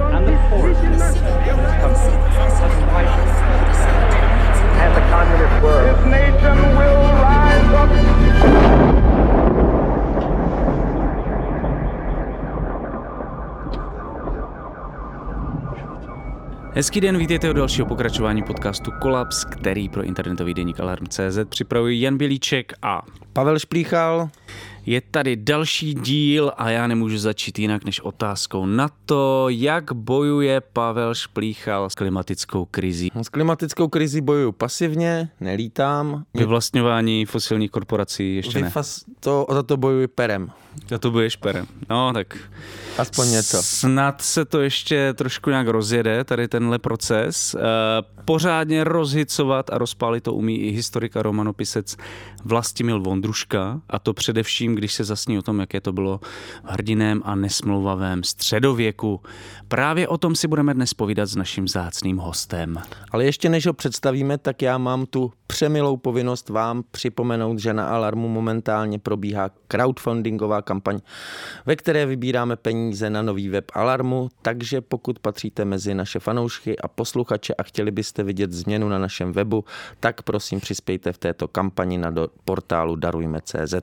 and the poorest 10% of this country has widened. And the communist world. This nation will rise up. Hezký den, vítejte u dalšího pokračování podcastu Kolaps, který pro internetový deník Alarm.cz připravují Jan Bělíček a Pavel Šplíchal. Je tady další díl a já nemůžu začít jinak než otázkou na to, jak bojuje Pavel Šplíchal s klimatickou krizí. S klimatickou krizi bojuju pasivně, nelítám. Vyvlastňování fosilních korporací ještě ne. Vyfas, to, za to bojuji perem. Za to budeš perem. No tak Aspoň něco. Snad se to ještě trošku nějak rozjede, tady tenhle proces. Eh, Pořádně rozhicovat a rozpálit to umí i historik a romanopisec Vlastimil Vondruška a to především, když se zasní o tom, jaké to bylo v hrdiném a nesmlouvavém středověku. Právě o tom si budeme dnes povídat s naším zácným hostem. Ale ještě než ho představíme, tak já mám tu přemilou povinnost vám připomenout, že na Alarmu momentálně probíhá crowdfundingová kampaň, ve které vybíráme peníze na nový web Alarmu, takže pokud patříte mezi naše fanoušky a posluchače a chtěli byste vidět změnu na našem webu, tak prosím přispějte v této kampani na do portálu darujme.cz.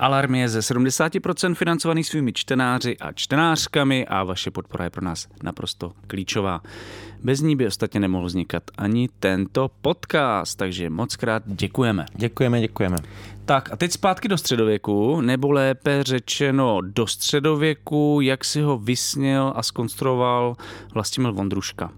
Alarm je ze 70% financovaný svými čtenáři a čtenářkami a vaše podpora je pro nás naprosto klíčová. Bez ní by ostatně nemohl vznikat ani tento podcast, takže moc krát děkujeme. Děkujeme, děkujeme. Tak a teď zpátky do středověku, nebo lépe řečeno do středověku, jak si ho vysněl a skonstruoval Vlastimil Vondruška.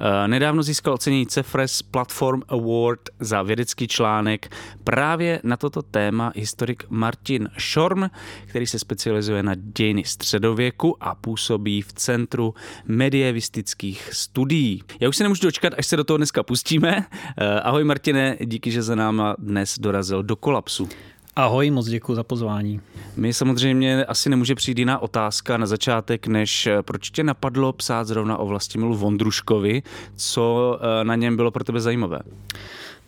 Eh, Nedávno získal ocenění Cefres Platform Award za vědecký článek právě na toto téma historik Martin Schorm, který se specializuje na dějiny středověku a působí v Centru medievistických studií. Já už se nemůžu dočkat, až se do toho dneska pustíme. Eh, Ahoj Martine, díky, že za náma dnes dorazil do kolapsu. Ahoj, moc děkuji za pozvání. My samozřejmě asi nemůže přijít jiná otázka na začátek, než eh, proč tě napadlo psát zrovna o Vlastimilu Vondruškovi, co eh, na něm bylo pro tebe zajímavé?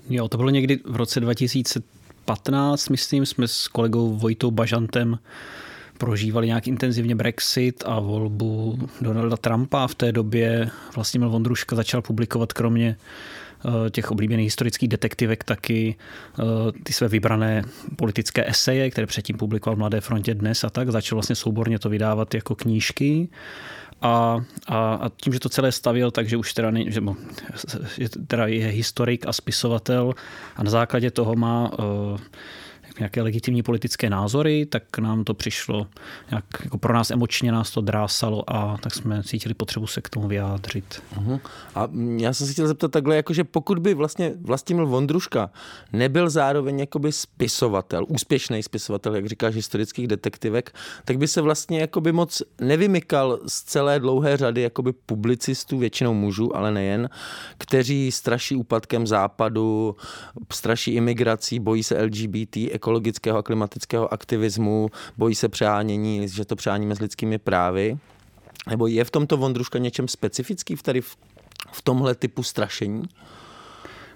Jo, to bylo někdy v roce 2015, myslím, jsme s kolegou Vojtou Bažantem prožívali nějak intenzivně Brexit a volbu Donalda Trumpa v té době Vlastimil Vondruška začal publikovat kromě těch oblíbených historických detektivek taky eh, ty své vybrané politické eseje, které předtím publikoval v Mladé frontě dnes a tak. Začal vlastně souborně to vydávat jako knížky. A, a, a tím, že to celé stavil, takže už teda, ne, že, že teda je historik a spisovatel a na základě toho má uh, nějaké legitimní politické názory, tak nám to přišlo, nějak, jako pro nás emočně nás to drásalo a tak jsme cítili potřebu se k tomu vyjádřit. Uh-huh. A já jsem si chtěl zeptat takhle, jakože pokud by vlastně Vlastimil Vondruška nebyl zároveň jakoby spisovatel, úspěšný spisovatel, jak říkáš, historických detektivek, tak by se vlastně jakoby moc nevymykal z celé dlouhé řady jakoby publicistů, většinou mužů, ale nejen, kteří straší úpadkem západu, straší imigrací, bojí se LGBT, ekologického a klimatického aktivismu, bojí se přehánění, že to přeháníme s lidskými právy. Nebo je v tomto Vondruška něčem specifický v tady v, v tomhle typu strašení?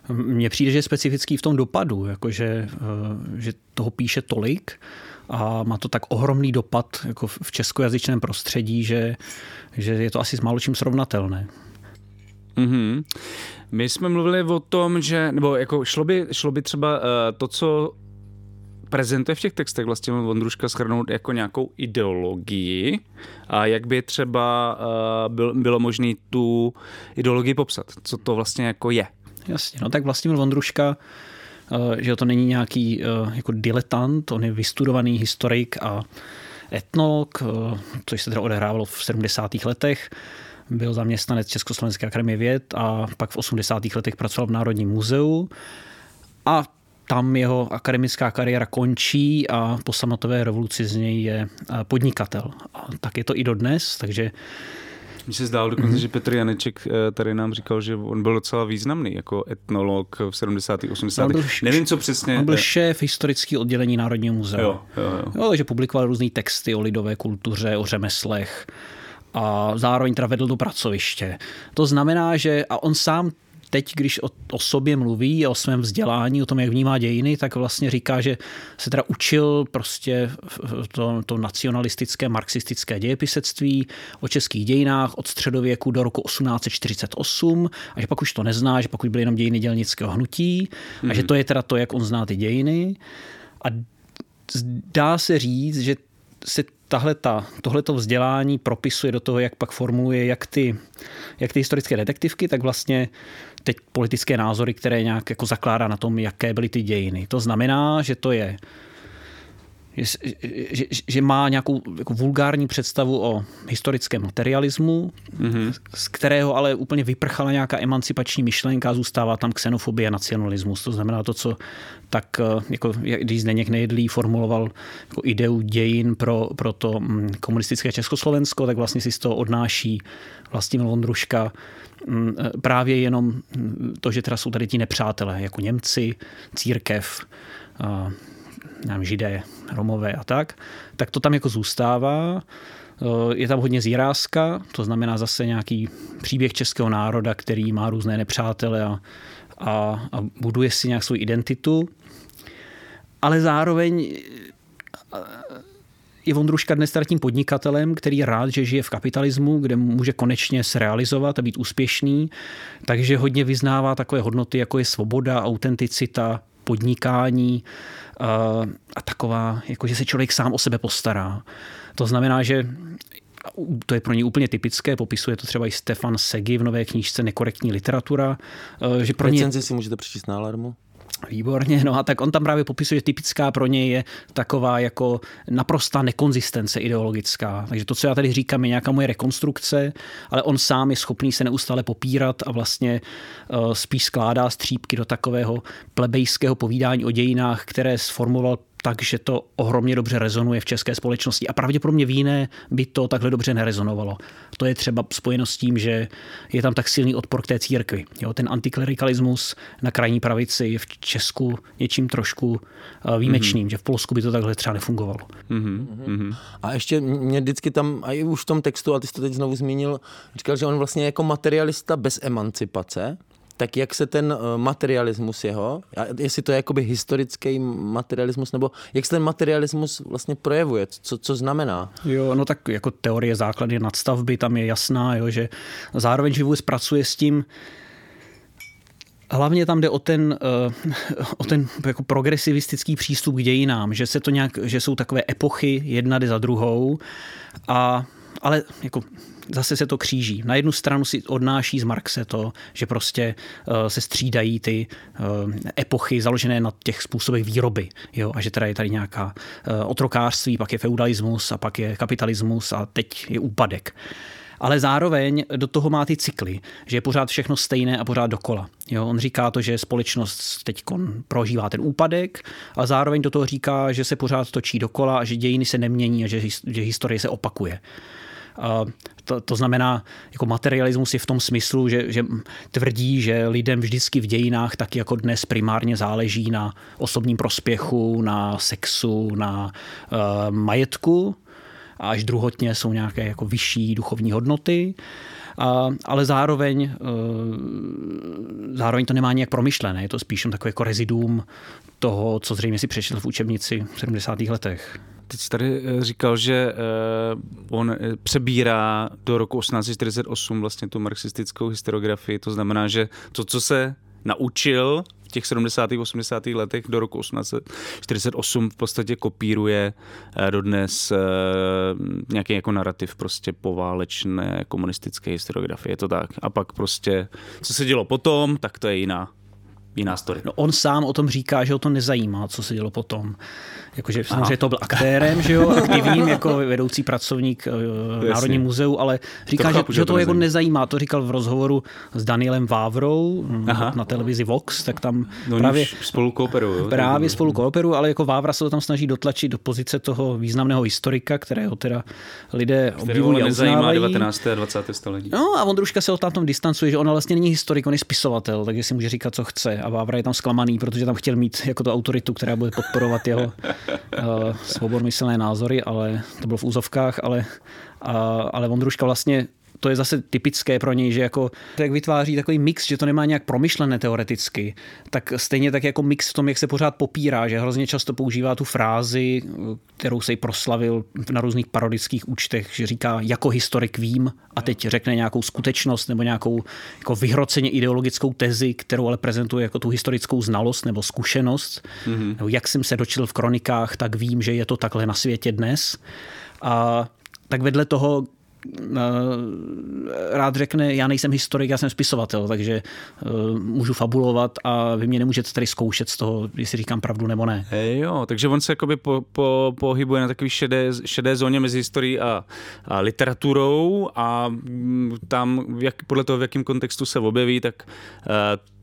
Mně přijde, že je specifický v tom dopadu, jakože, eh, že toho píše tolik a má to tak ohromný dopad jako v českojazyčném prostředí, že, že je to asi s málo čím srovnatelné. Mm-hmm. My jsme mluvili o tom, že, nebo jako šlo by, šlo by třeba uh, to, co prezentuje v těch textech vlastně Vondruška schrnout jako nějakou ideologii a jak by třeba byl, bylo možné tu ideologii popsat, co to vlastně jako je. Jasně, no tak Vlastimil Vondruška, eh, že to není nějaký eh, jako diletant, on je vystudovaný historik a etnolog, což se teda odehrávalo v 70. letech. Byl zaměstnanec Československé akademie věd a pak v 80. letech pracoval v Národním muzeu. A tam jeho akademická kariéra končí a po sametové revoluci z něj je podnikatel. A tak je to i dodnes, takže Mně se zdálo dokonce, mm-hmm. že Petr Janeček eh, tady nám říkal, že on byl docela významný jako etnolog v 70. 80. Byl, Nevím, co přesně. On byl šéf historického oddělení Národního muzea. Jo, jo, jo. jo, takže publikoval různé texty o lidové kultuře, o řemeslech a zároveň teda vedl do pracoviště. To znamená, že a on sám teď, když o, o sobě mluví, o svém vzdělání, o tom, jak vnímá dějiny, tak vlastně říká, že se teda učil prostě to, to nacionalistické, marxistické dějepisectví o českých dějinách od středověku do roku 1848 a že pak už to nezná, že pak už byly jenom dějiny dělnického hnutí mm-hmm. a že mhm. to je teda to, jak on zná ty dějiny. A dá se říct, že se tahleta, tohleto vzdělání propisuje do toho, jak pak formuluje jak ty, jak ty historické detektivky, tak vlastně teď politické názory, které nějak jako zakládá na tom, jaké byly ty dějiny. To znamená, že to je že, že, že má nějakou jako vulgární představu o historickém materialismu, mm-hmm. z kterého ale úplně vyprchala nějaká emancipační myšlenka, zůstává tam xenofobie a nacionalismus. To znamená to, co tak, eh, jako, když Zdeněk Nejedlý formuloval jako ideu dějin pro, pro to mm, komunistické Československo, tak vlastně si z toho odnáší vlastně Vondruška mm, eh, právě jenom mm, to, že teda jsou tady ti nepřátelé, jako Němci, církev, nevím, židé, romové a tak, tak to tam jako zůstává. Eh, je tam hodně zírázka, to znamená zase nějaký příběh českého národa, který má různé nepřátele a, a, a buduje si nějak svou identitu. Ale zároveň eh, je Vondruška dnes tím podnikatelem, který je rád, že žije v kapitalismu, kde může konečně se realizovat a být úspěšný, takže hodně vyznává takové hodnoty, jako je svoboda, autenticita, podnikání a taková, jako že se člověk sám o sebe postará. To znamená, že to je pro ně úplně typické, popisuje to třeba i Stefan Segi v nové knížce Nekorektní literatura. Že pro ně... si můžete přečíst na alarmu? Výborně, no a tak on tam právě popisuje, že typická pro něj je taková jako naprostá nekonzistence ideologická. Takže to, co já tady říkám, je nějaká moje rekonstrukce, ale on sám je schopný se neustále popírat a vlastně uh, spíš skládá střípky do takového plebejského povídání o dějinách, které sformoval takže to ohromně dobře rezonuje v české společnosti a pravděpodobně v jiné by to takhle dobře nerezonovalo. To je třeba spojeno s tím, že je tam tak silný odpor k té církvi. Jo, ten antiklerikalismus na krajní pravici je v Česku něčím trošku eh, výjimečným, mm-hmm. že v Polsku by to takhle třeba nefungovalo. Mm-hmm. A ještě mě vždycky tam, a i už v tom textu, a ty jsi to teď znovu zmínil, říkal, že on vlastně jako materialista bez emancipace, tak jak se ten eh, materialismus jeho, jestli to je jakoby historický materialismus, nebo jak se ten materialismus vlastně projevuje, co, co znamená? Jo, no tak jako teorie základy nadstavby tam je jasná, jo, že zároveň že vůbec pracuje s tím, Hlavně tam jde o ten, eh, o ten jako progresivistický přístup k dějinám, že, se to nějak, že jsou takové epochy jedna za druhou, a, ale jako zase se to kříží. Na jednu stranu si odnáší z Marxe to, že prostě uh, se střídají ty uh, epochy založené na těch způsobech výroby. Jo? A že teda je tady nějaká uh, otrokářství, pak je feudalismus a pak je kapitalismus a teď je úpadek ale zároveň do toho má ty cykly, že je pořád všechno stejné a pořád dokola. Jo, on říká to, že společnost teď prožívá ten úpadek, ale zároveň do toho říká, že se pořád točí dokola a že dějiny se nemění a že, že historie se opakuje. To, to znamená, jako materialismus je v tom smyslu, že, že tvrdí, že lidem vždycky v dějinách tak jako dnes primárně záleží na osobním prospěchu, na sexu, na uh, majetku a až druhotně jsou nějaké jako vyšší duchovní hodnoty. A, ale zároveň, uh, zároveň to nemá nějak promyšlené. Je to spíš takové jako reziduum toho, co zřejmě si přečetl v učebnici v 70. letech. Teď jsi tady eh, říkal, že uh, on eh, přebírá do roku 1848 vlastně tu marxistickou historiografii, to znamená, že to, co se naučil v těch 70. 80. letech do roku 1848 v podstatě kopíruje dodnes nějaký jako narrativ prostě poválečné komunistické historiografie, je to tak. A pak prostě, co se dělo potom, tak to je jiná jiná story. No on sám o tom říká, že ho to nezajímá, co se dělo potom. Jakože samozřejmě to byl aktérem, že jo, aktivním jako vedoucí pracovník uh, Národní muzeu, ale říká, To že, chápu, že že to to jako nezajímá. To říkal v rozhovoru s Danielem Vávrou mm, Aha. na televizi Vox, tak tam No, právě spolu kooperují. jo? Právě spolu kooperují, ale jako Vávra se to tam snaží dotlačit do pozice toho významného historika, kterého teda lidé obdivují a nezajímá uznávají. 19. a 20. století. No a Vondruška se o tam distancuje, že on vlastně není historik, on je spisovatel, takže si může říkat, co chce. A Vávra je tam zklamaný, protože tam chtěl mít jako tu autoritu, která bude podporovat jeho svobodmyslné názory, ale to bylo v úzovkách, ale, uh, ale Vondruška vlastně to je zase typické pro něj, že jako, jak vytváří takový mix, že to nemá nějak promyšlené teoreticky, tak stejně tak jako mix v tom, jak se pořád popírá, že hrozně často používá tu frázi, kterou se proslavil na různých parodických účtech, že říká, jako historik vím a teď řekne nějakou skutečnost nebo nějakou jako vyhroceně ideologickou tezi, kterou ale prezentuje jako tu historickou znalost nebo zkušenost. Mm-hmm. Nebo jak jsem se dočil v kronikách, tak vím, že je to takhle na světě dnes. A tak vedle toho rád řekne, já nejsem historik, já jsem spisovatel, takže uh, můžu fabulovat a vy mě nemůžete tady zkoušet z toho, jestli říkám pravdu nebo ne. Jo, takže on se jakoby po, po, pohybuje na takové šedé, šedé zóně mezi historií a, a literaturou a mm, tam jak, podle toho, v jakém kontextu se objeví, tak uh,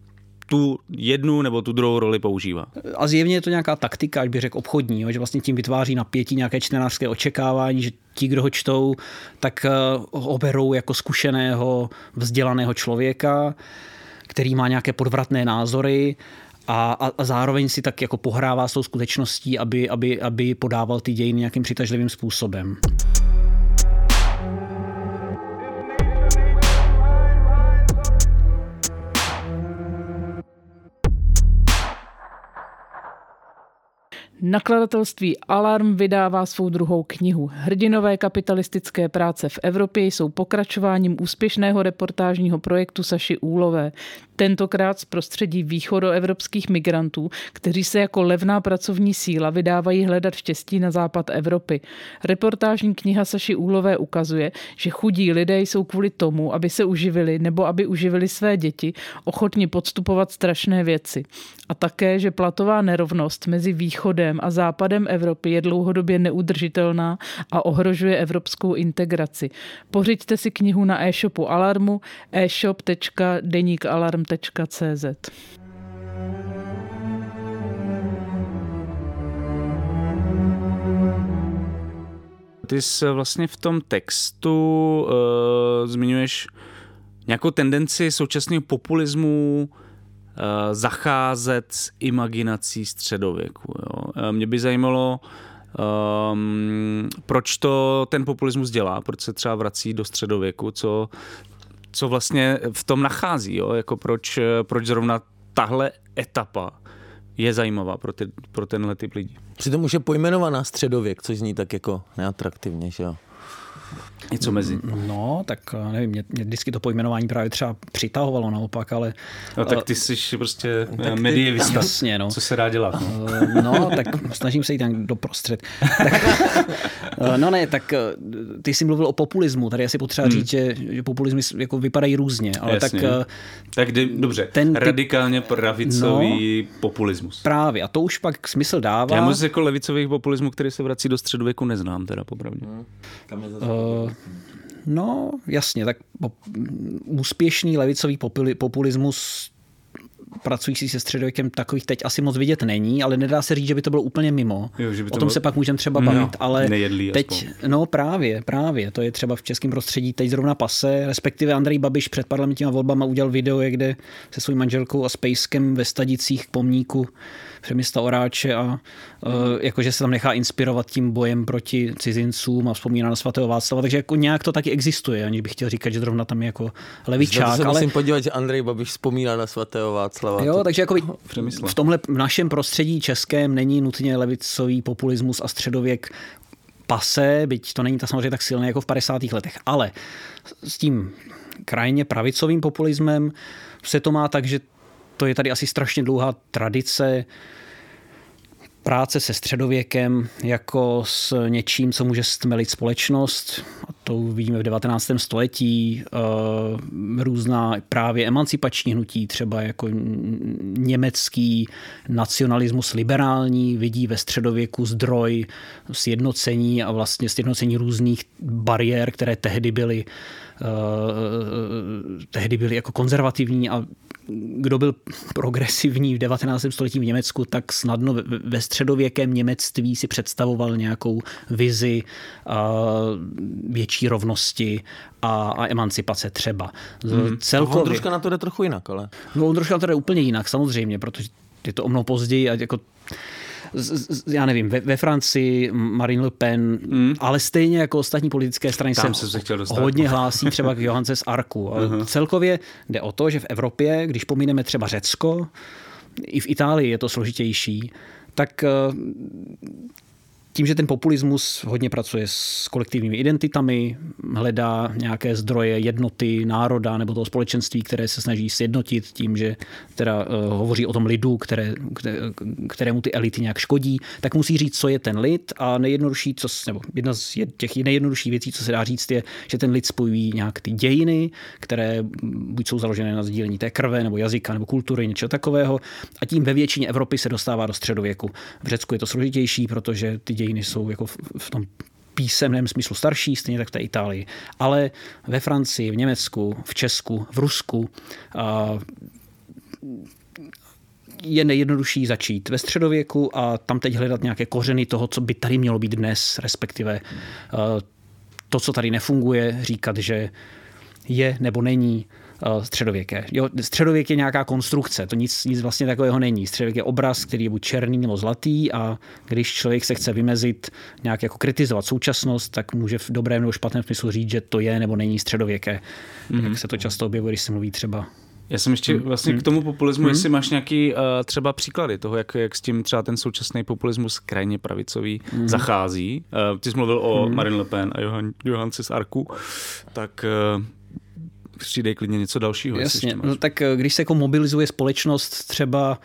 tu jednu nebo tu druhou roli používá. A zjevně je to nějaká taktika, až bych řekl obchodní, jo, že vlastně tím vytváří napětí nějaké čtenářské očekávání, že ti, kdo ho čtou, tak uh, ho berou jako zkušeného, vzdělaného člověka, který má nějaké podvratné názory a, a, a zároveň si tak jako pohrává s tou skutečností, aby, aby, aby podával ty dějiny nějakým přitažlivým způsobem. Nakladatelství Alarm vydává svou druhou knihu. Hrdinové kapitalistické práce v Evropě jsou pokračováním úspěšného reportážního projektu Saši Úlové. Tentokrát z prostředí východoevropských migrantů, kteří se jako levná pracovní síla vydávají hledat štěstí na západ Evropy. Reportážní kniha Saši Úlové ukazuje, že chudí lidé jsou kvůli tomu, aby se uživili nebo aby uživili své děti, ochotni podstupovat strašné věci. A také, že platová nerovnost mezi východem a západem Evropy je dlouhodobě neudržitelná a ohrožuje evropskou integraci. Pořiďte si knihu na e-shopu Alarmu e-shop.denikalarm.cz Ty jsi vlastně v tom textu uh, zmiňuješ nějakou tendenci současného populismu uh, zacházet s imaginací středověku. Jo. Uh, Mě by zajímalo, um, proč to ten populismus dělá, proč se třeba vrací do středověku, co, co vlastně v tom nachází, jo? Jako proč, proč zrovna tahle etapa je zajímavá pro, ty, pro tenhle typ lidí. Přitom už je pojmenovaná středověk, což zní tak jako neatraktivně, že jo? Něco mezi. No, tak eh, nevím, mě, mě vždycky to pojmenování právě třeba přitahovalo naopak, ale... No tak ty jsi prostě tak ty- medievista. Jasně, no. Co se dá dělat? No? Eh, No, tak snažím se jít tam doprostřed. Tak, eh, no ne, tak eh, ty jsi mluvil o populismu. Tady asi potřeba říct, že, že populismy jako vypadají různě. Ale Hmm. Jasně. tak eh, tak kdy, dobře, ten typ- radikálně pravicový populismus. právě. A to už pak smysl dává. Já moc jako levicových populismů, který se vrací do středověku, neznám teda popravdě. Eh, No, jasně, tak úspěšný levicový populi, populismus pracující se středověkem takových teď asi moc vidět není, ale nedá se říct, že by to bylo úplně mimo. Jo, že by to o tom bylo- se pak můžeme třeba No, bavit, ale nejedlý teď, aspoň. no právě, právě, to je třeba v českém prostředí teď zrovna pase, respektive Andrej Babiš před parlamentníma volbama udělal video, kde se svou manželkou a Spejskem ve Stadicích k pomníku Přemysla Oráče a uh, jakože se tam nechá inspirovat tím bojem proti cizincům a vzpomíná na svatého Václava, takže jako nějak to taky existuje, aniž bych chtěl říkat, že zrovna tam je jako levičák, se ale musím podívat, že Andrej Babiš vzpomíná na svatého Václava. Jo, To- takže jako v tomhle v našem prostředí českém není nutně levicový populismus a středověk pase, byť to není tak samozřejmě tak silné jako v 50. letech, ale s tím krajně pravicovým populismem se to má tak, že to je tady asi strašně dlouhá tradice práce se středověkem jako s něčím, co může stmelit společnost. A to vidíme v 19. století. Různá právě emancipační hnutí, třeba jako německý nacionalismus liberální, vidí ve středověku zdroj sjednocení a vlastně sjednocení různých bariér, které tehdy byly tehdy byly jako konzervativní a kdo byl progresivní v 19. století v Německu, tak snadno ve středověkém němectví si představoval nějakou vizi větší rovnosti a, a emancipace třeba. Hmm. Celkově... Vondruška na to jde trochu jinak, ale... No, Vondruška na to jde úplně jinak, samozřejmě, protože je to o mnoho později a jako já nevím, ve, ve Francii Marine Le Pen, mm. ale stejně jako ostatní politické strany Tam se, se chtěl dostat. hodně hlásí třeba k Johance z Arku. Uh-huh. Celkově jde o to, že v Evropě, když pomineme třeba Řecko, i v Itálii je to složitější, tak eh, tím, že ten populismus hodně pracuje s kolektivními identitami, hledá nějaké zdroje jednoty národa nebo toho společenství, které se snaží sjednotit tím, že teda uh, hovoří o tom lidu, které, kterému ty elity nějak škodí, tak musí říct, co je ten lid a nejjednodušší, co, nebo jedna z těch nejjednodušších věcí, co se dá říct, je, že ten lid spojují nějak ty dějiny, které buď jsou založené na sdílení té krve nebo jazyka nebo kultury, něčeho takového a tím ve většině Evropy se dostává do středověku. V Řecku je to složitější, protože ty dějiny jsou jako v tom písemném smyslu starší, stejně tak v té Itálii. Ale ve Francii, v Německu, v Česku, v Rusku je nejjednodušší začít ve středověku a tam teď hledat nějaké kořeny toho, co by tady mělo být dnes, respektive to, co tady nefunguje, říkat, že je nebo není středověké. Jo, středověk je nějaká konstrukce, to nic, nic vlastně takového není. Středověk je obraz, který je buď černý nebo zlatý a když člověk se chce vymezit, nějak jako kritizovat současnost, tak může v dobrém nebo špatném smyslu říct, že to je nebo není středověké. Mm-hmm. Jak se to často objevuje, když se mluví třeba já jsem ještě hmm. vlastně k tomu populismu, hmm. jestli máš nějaký uh, třeba příklady toho, jak, jak s tím třeba ten současný populismus krajně pravicový hmm. zachází. Uh, ty jsi mluvil o hmm. Marine Le Pen a Johan, Johance z Arku, tak uh, přijde klidně něco dalšího. Jasně, no, tak eh, když se jako mobilizuje společnost třeba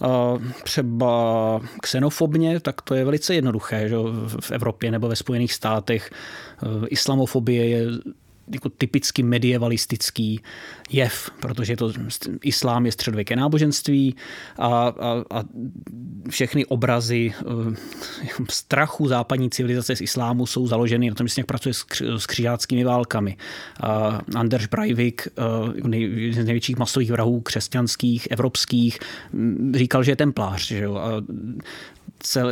uh, třeba xenofobně, tak to je velice jednoduché že? v Evropě nebo ve Spojených státech. Uh, islamofobie je jako typicky medievalistický jev, protože to islám je středověké náboženství a, a, a všechny obrazy uh, strachu západní civilizace z islámu jsou založeny na tom, že se nějak pracuje s, kř, s křižáckými válkami. Uh, Anders Breivik, uh, nej, z největších masových vrahů křesťanských, evropských, říkal, že je templář. Že jo? A cel,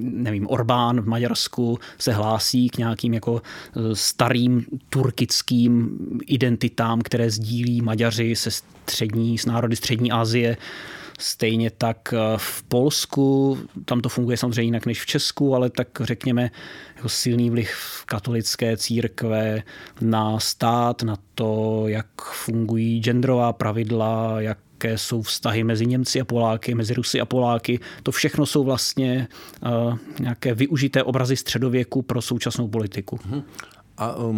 nevím, Orbán v Maďarsku se hlásí k nějakým jako e, starým turkickým identitám, které sdílí Maďaři se střední, s národy střední Asie. Stejně tak e, v Polsku, tam to funguje samozřejmě jinak než v Česku, ale tak řekněme jako silný vliv katolické církve na stát, na to, jak fungují genderová pravidla, jak jaké jsou vztahy mezi Němci a Poláky, mezi Rusy a Poláky. To všechno jsou vlastně uh, nějaké využité obrazy středověku pro současnou politiku. A um,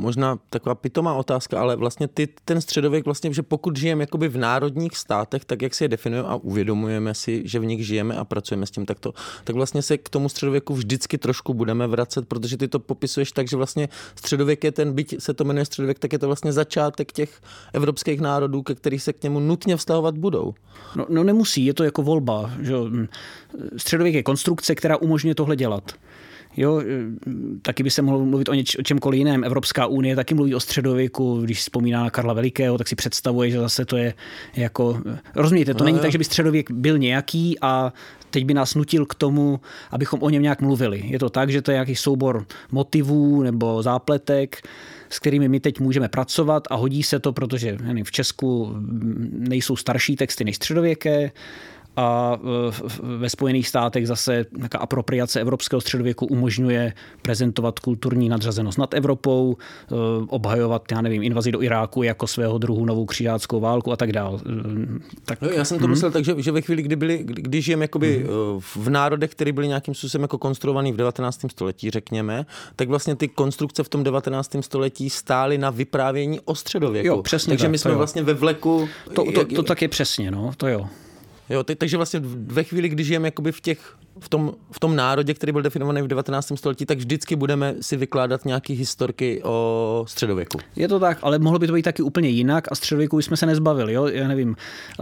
možná taková pitomá otázka, ale vlastně ty, ten středověk, vlastně, že pokud žijeme jakoby v národních státech, tak jak si je definujeme a uvědomujeme si, že v nich žijeme a pracujeme s tím takto, tak vlastně se k tomu středověku vždycky trošku budeme vracet, protože ty to popisuješ tak, že vlastně středověk je ten, byť se to jmenuje středověk, tak je to vlastně začátek těch evropských národů, ke kterých se k němu nutně vztahovat budou. No, no nemusí, je to jako volba. Že? Středověk je konstrukce, která umožňuje tohle dělat. Jo, e, taky by se mohlo mluvit o, něč, o čemkoliv jiném. Evropská unie taky mluví o středověku, když vzpomíná na Karla Velikého, tak si představuje, že zase to je jako... Rozumíte, to no, není jo. tak, že by středověk byl nějaký a teď by nás nutil k tomu, abychom o něm nějak mluvili. Je to tak, že to je nějaký soubor motivů nebo zápletek, s kterými my teď můžeme pracovat a hodí se to, protože nevím, v Česku nejsou starší texty než středověké, a ve Spojených státech zase nějaká apropriace evropského středověku umožňuje prezentovat kulturní nadřazenost nad Evropou, e, obhajovat, já nevím, invazi do Iráku jako svého druhu novou křižáckou válku a tak dále. Tak, no, já jsem to hmm. myslel tak, že, že ve chvíli, kdy, byli, kdy žijeme jakoby hmm. v národech, které byly nějakým způsobem jako konstruovaný v 19. století, řekněme, tak vlastně ty konstrukce v tom 19. století stály na vyprávění o středověku. Jo, přesně Takže tak, my jsme vlastně ve vleku... To, to, to, to tak je přesně, no, to jo. Jo, teď, takže vlastně ve chvíli, kdy žijeme jakoby v těch v tom, v tom národě, který byl definovaný v 19. století, tak vždycky budeme si vykládat nějaký historky o středověku. Je to tak, ale mohlo by to být taky úplně jinak a středověku jsme se nezbavili, jo? Já nevím.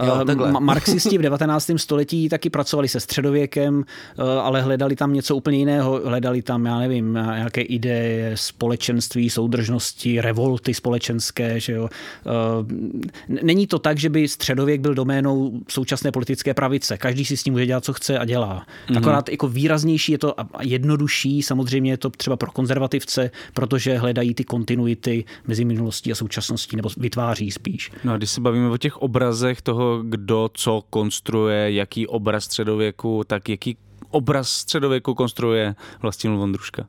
Jo, Eh, takhle. ma- Marxisti v 19. století taky pracovali se středověkem, eh, ale hledali tam něco úplně jiného. Hledali tam, já nevím, nějaké ideje společenství, soudržnosti, revolty společenské. Že jo? Eh, Není to tak, že by středověk byl doménou současné politické pravice. Každý si s tím může dělat, co chce a dělá. Mhm. Akorát jako výraznější je to a a jednodušší, samozřejmě je to třeba pro konzervativce, protože hledají ty kontinuity mezi minulostí a současností, nebo vytváří spíš. No a když se bavíme o těch obrazech toho, kdo co konstruuje, jaký obraz středověku, tak jaký obraz středověku konstruuje Vlastimil Vondruška?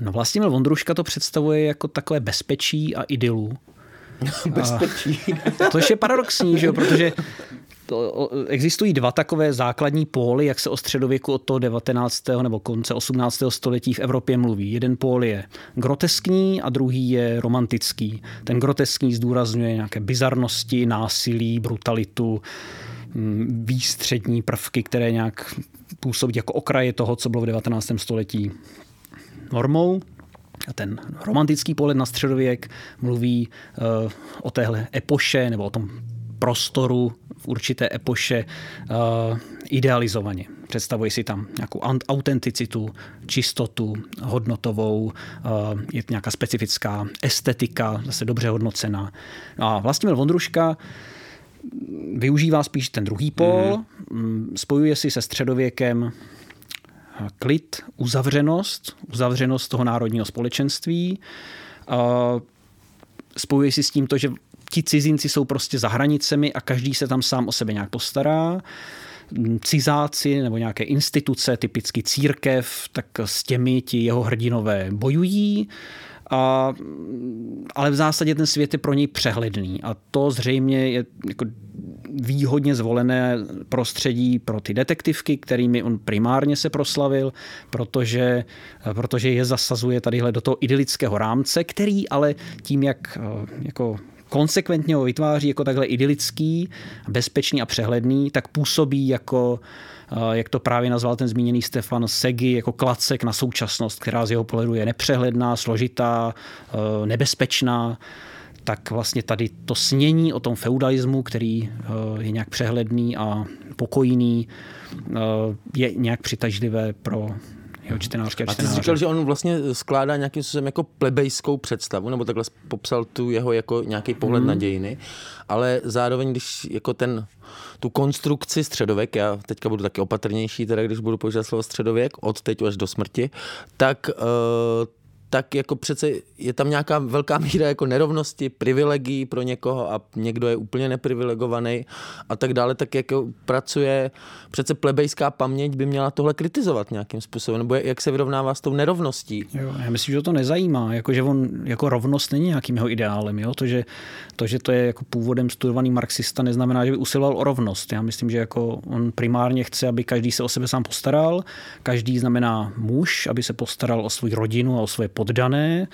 No Vlastimil Vondruška to představuje jako takové bezpečí a idylu. Bezpečí. To je paradoxní, že jo? protože existují dva takové základní póly, jak se o středověku od toho 19. nebo konce 18. století v Evropě mluví. Jeden pól je groteskní a druhý je romantický. Ten groteskní zdůrazňuje nějaké bizarnosti, násilí, brutalitu, mm, výstřední prvky, které nějak působí jako okraje toho, co bylo v 19. století normou. A ten romantický pohled na středověk mluví uh, o téhle epoše nebo o tom prostoru v určité epoše uh, idealizovaně. Představuji si tam nějakou autenticitu, čistotu hodnotovou, uh, je nějaká specifická estetika, zase dobře hodnocená. A Vlastimil Vondruška využívá spíš ten druhý pól, mm. spojuje si se středověkem klid, uzavřenost, uzavřenost toho národního společenství. Spojuje si s tím to, že ti cizinci jsou prostě za hranicemi a každý se tam sám o sebe nějak postará. Cizáci nebo nějaké instituce, typicky církev, tak s těmi ti jeho hrdinové bojují. A, ale v zásadě ten svět je pro něj přehledný a to zřejmě je jako výhodně zvolené prostředí pro ty detektivky, kterými on primárně se proslavil, protože, protože je zasazuje tadyhle do toho idylického rámce, který ale tím, jak jako konsekventně ho vytváří jako takhle idylický, bezpečný a přehledný, tak působí jako jak to právě nazval ten zmíněný Stefan Segi, jako klacek na současnost, která z jeho pohledu je nepřehledná, složitá, nebezpečná. Tak vlastně tady to snění o tom feudalismu, který je nějak přehledný a pokojný, je nějak přitažlivé pro jeho čtenářské A ty jsi říkal, že on vlastně skládá nějakým způsobem jako plebejskou představu, nebo takhle popsal tu jeho jako nějaký pohled mm. na dějiny, ale zároveň, když jako ten, tu konstrukci středověk, já teďka budu taky opatrnější, teda když budu používat slovo středověk, od teď až do smrti, tak uh, tak jako přece je tam nějaká velká míra jako nerovnosti, privilegií pro někoho a někdo je úplně neprivilegovaný a tak dále, tak jako pracuje, přece plebejská paměť by měla tohle kritizovat nějakým způsobem, nebo jak se vyrovnává s tou nerovností. Jo, já myslím, že to nezajímá, jako že on jako rovnost není nějakým jeho ideálem, jo? To, že, to, že to je jako původem studovaný marxista, neznamená, že by usiloval o rovnost. Já myslím, že jako on primárně chce, aby každý se o sebe sám postaral, každý znamená muž, aby se postaral o svou rodinu a o svoje poddané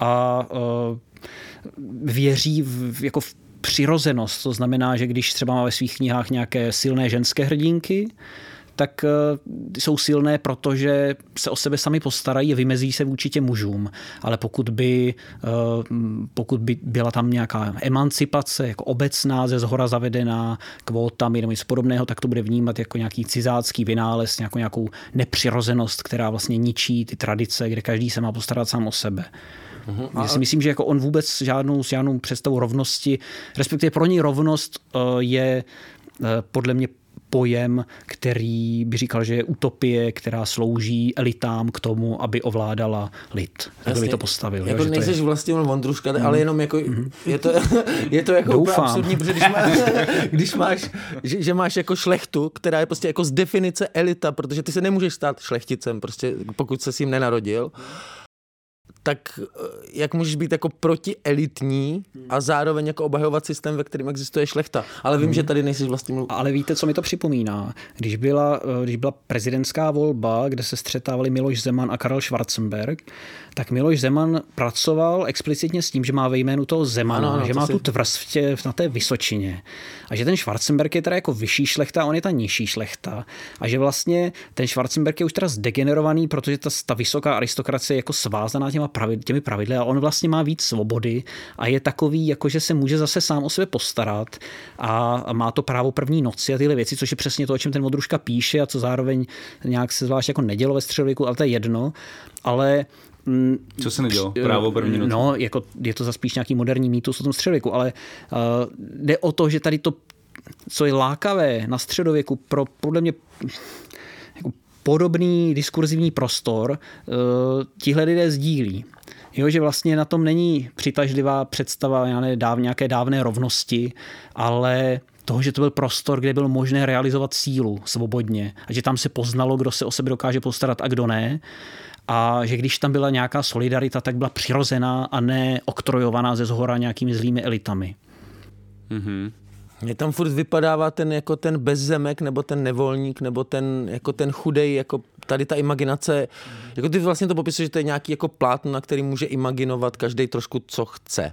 a uh, věří v, jako v přirozenost. To znamená, že když třeba má ve svých knihách nějaké silné ženské hrdinky, tak jsou silné, protože se o sebe sami postarají a vymezí se vůči těm mužům. Ale pokud by, pokud by byla tam nějaká emancipace, jako obecná, ze zhora zavedená kvótami nebo něco podobného, tak to bude vnímat jako nějaký cizácký vynález, nějakou, nějakou nepřirozenost, která vlastně ničí ty tradice, kde každý se má postarat sám o sebe. Uhum. Já si myslím, že jako on vůbec žádnou, žádnou představu rovnosti, respektive pro něj rovnost je podle mě pojem, který by říkal, že je utopie, která slouží elitám k tomu, aby ovládala lid. Tak by to postavil. Jako jo, nejseš je... vlastně Vondruška, mm. ale jenom jako, mm. je to, je to jako úplně absurdní, protože když, má, když máš, že, že, máš jako šlechtu, která je prostě jako z definice elita, protože ty se nemůžeš stát šlechticem, prostě pokud se s ním nenarodil, tak eh, jak můžeš být jako protielitní a zároveň jako obhajovat systém, ve kterém existuje šlechta. Ale vím, že tady nejsi vlastně mluv... Ale víte, co mi to připomíná? Když byla, eh, když byla prezidentská volba, kde se střetávali Miloš Zeman a Karel Schwarzenberg, tak Miloš Zeman pracoval explicitně s tím, že má ve jménu toho Zemana, ano, ano, že to má si... tu tvrz v tě, na té Vysočině. A že ten Schwarzenberg je teda jako vyšší šlechta a on je ta nižší šlechta. A že vlastně ten Schwarzenberg je už teda zdegenerovaný, protože ta, ta vysoká aristokracie je jako svázaná těma pravid, těmi pravidly a on vlastně má víc svobody a je takový, jako že se může zase sám o sebe postarat a, má to právo první noci a tyhle věci, což je přesně to, o čem ten Modruška píše a co zároveň nějak se zvlášť jako nedělo ve středověku, ale to je jedno. Ale co se nedělo? Právo první noci? No, jako je to za spíš nějaký moderní mýtus o tom středověku, ale uh, jde o to, že tady to, co je lákavé na středověku pro podle mě jako podobný diskurzivní prostor, uh, tihle lidé sdílí. Jo, že vlastně na tom není přitažlivá představa já ne, dáv, nějaké dávné rovnosti, ale toho, že to byl prostor, kde bylo možné realizovat sílu svobodně a že tam se poznalo, kdo se o sebe dokáže postarat a kdo ne. A že když tam byla nějaká solidarita, tak byla přirozená a ne oktrojovaná ze zhora nějakými zlými elitami. Mm-hmm. Mně tam furt vypadává ten jako ten bezzemek, nebo ten nevolník, nebo ten jako ten chudej, jako tady ta imaginace, jako ty vlastně to popisuješ, že to je nějaký jako plátno, na který může imaginovat každý trošku, co chce.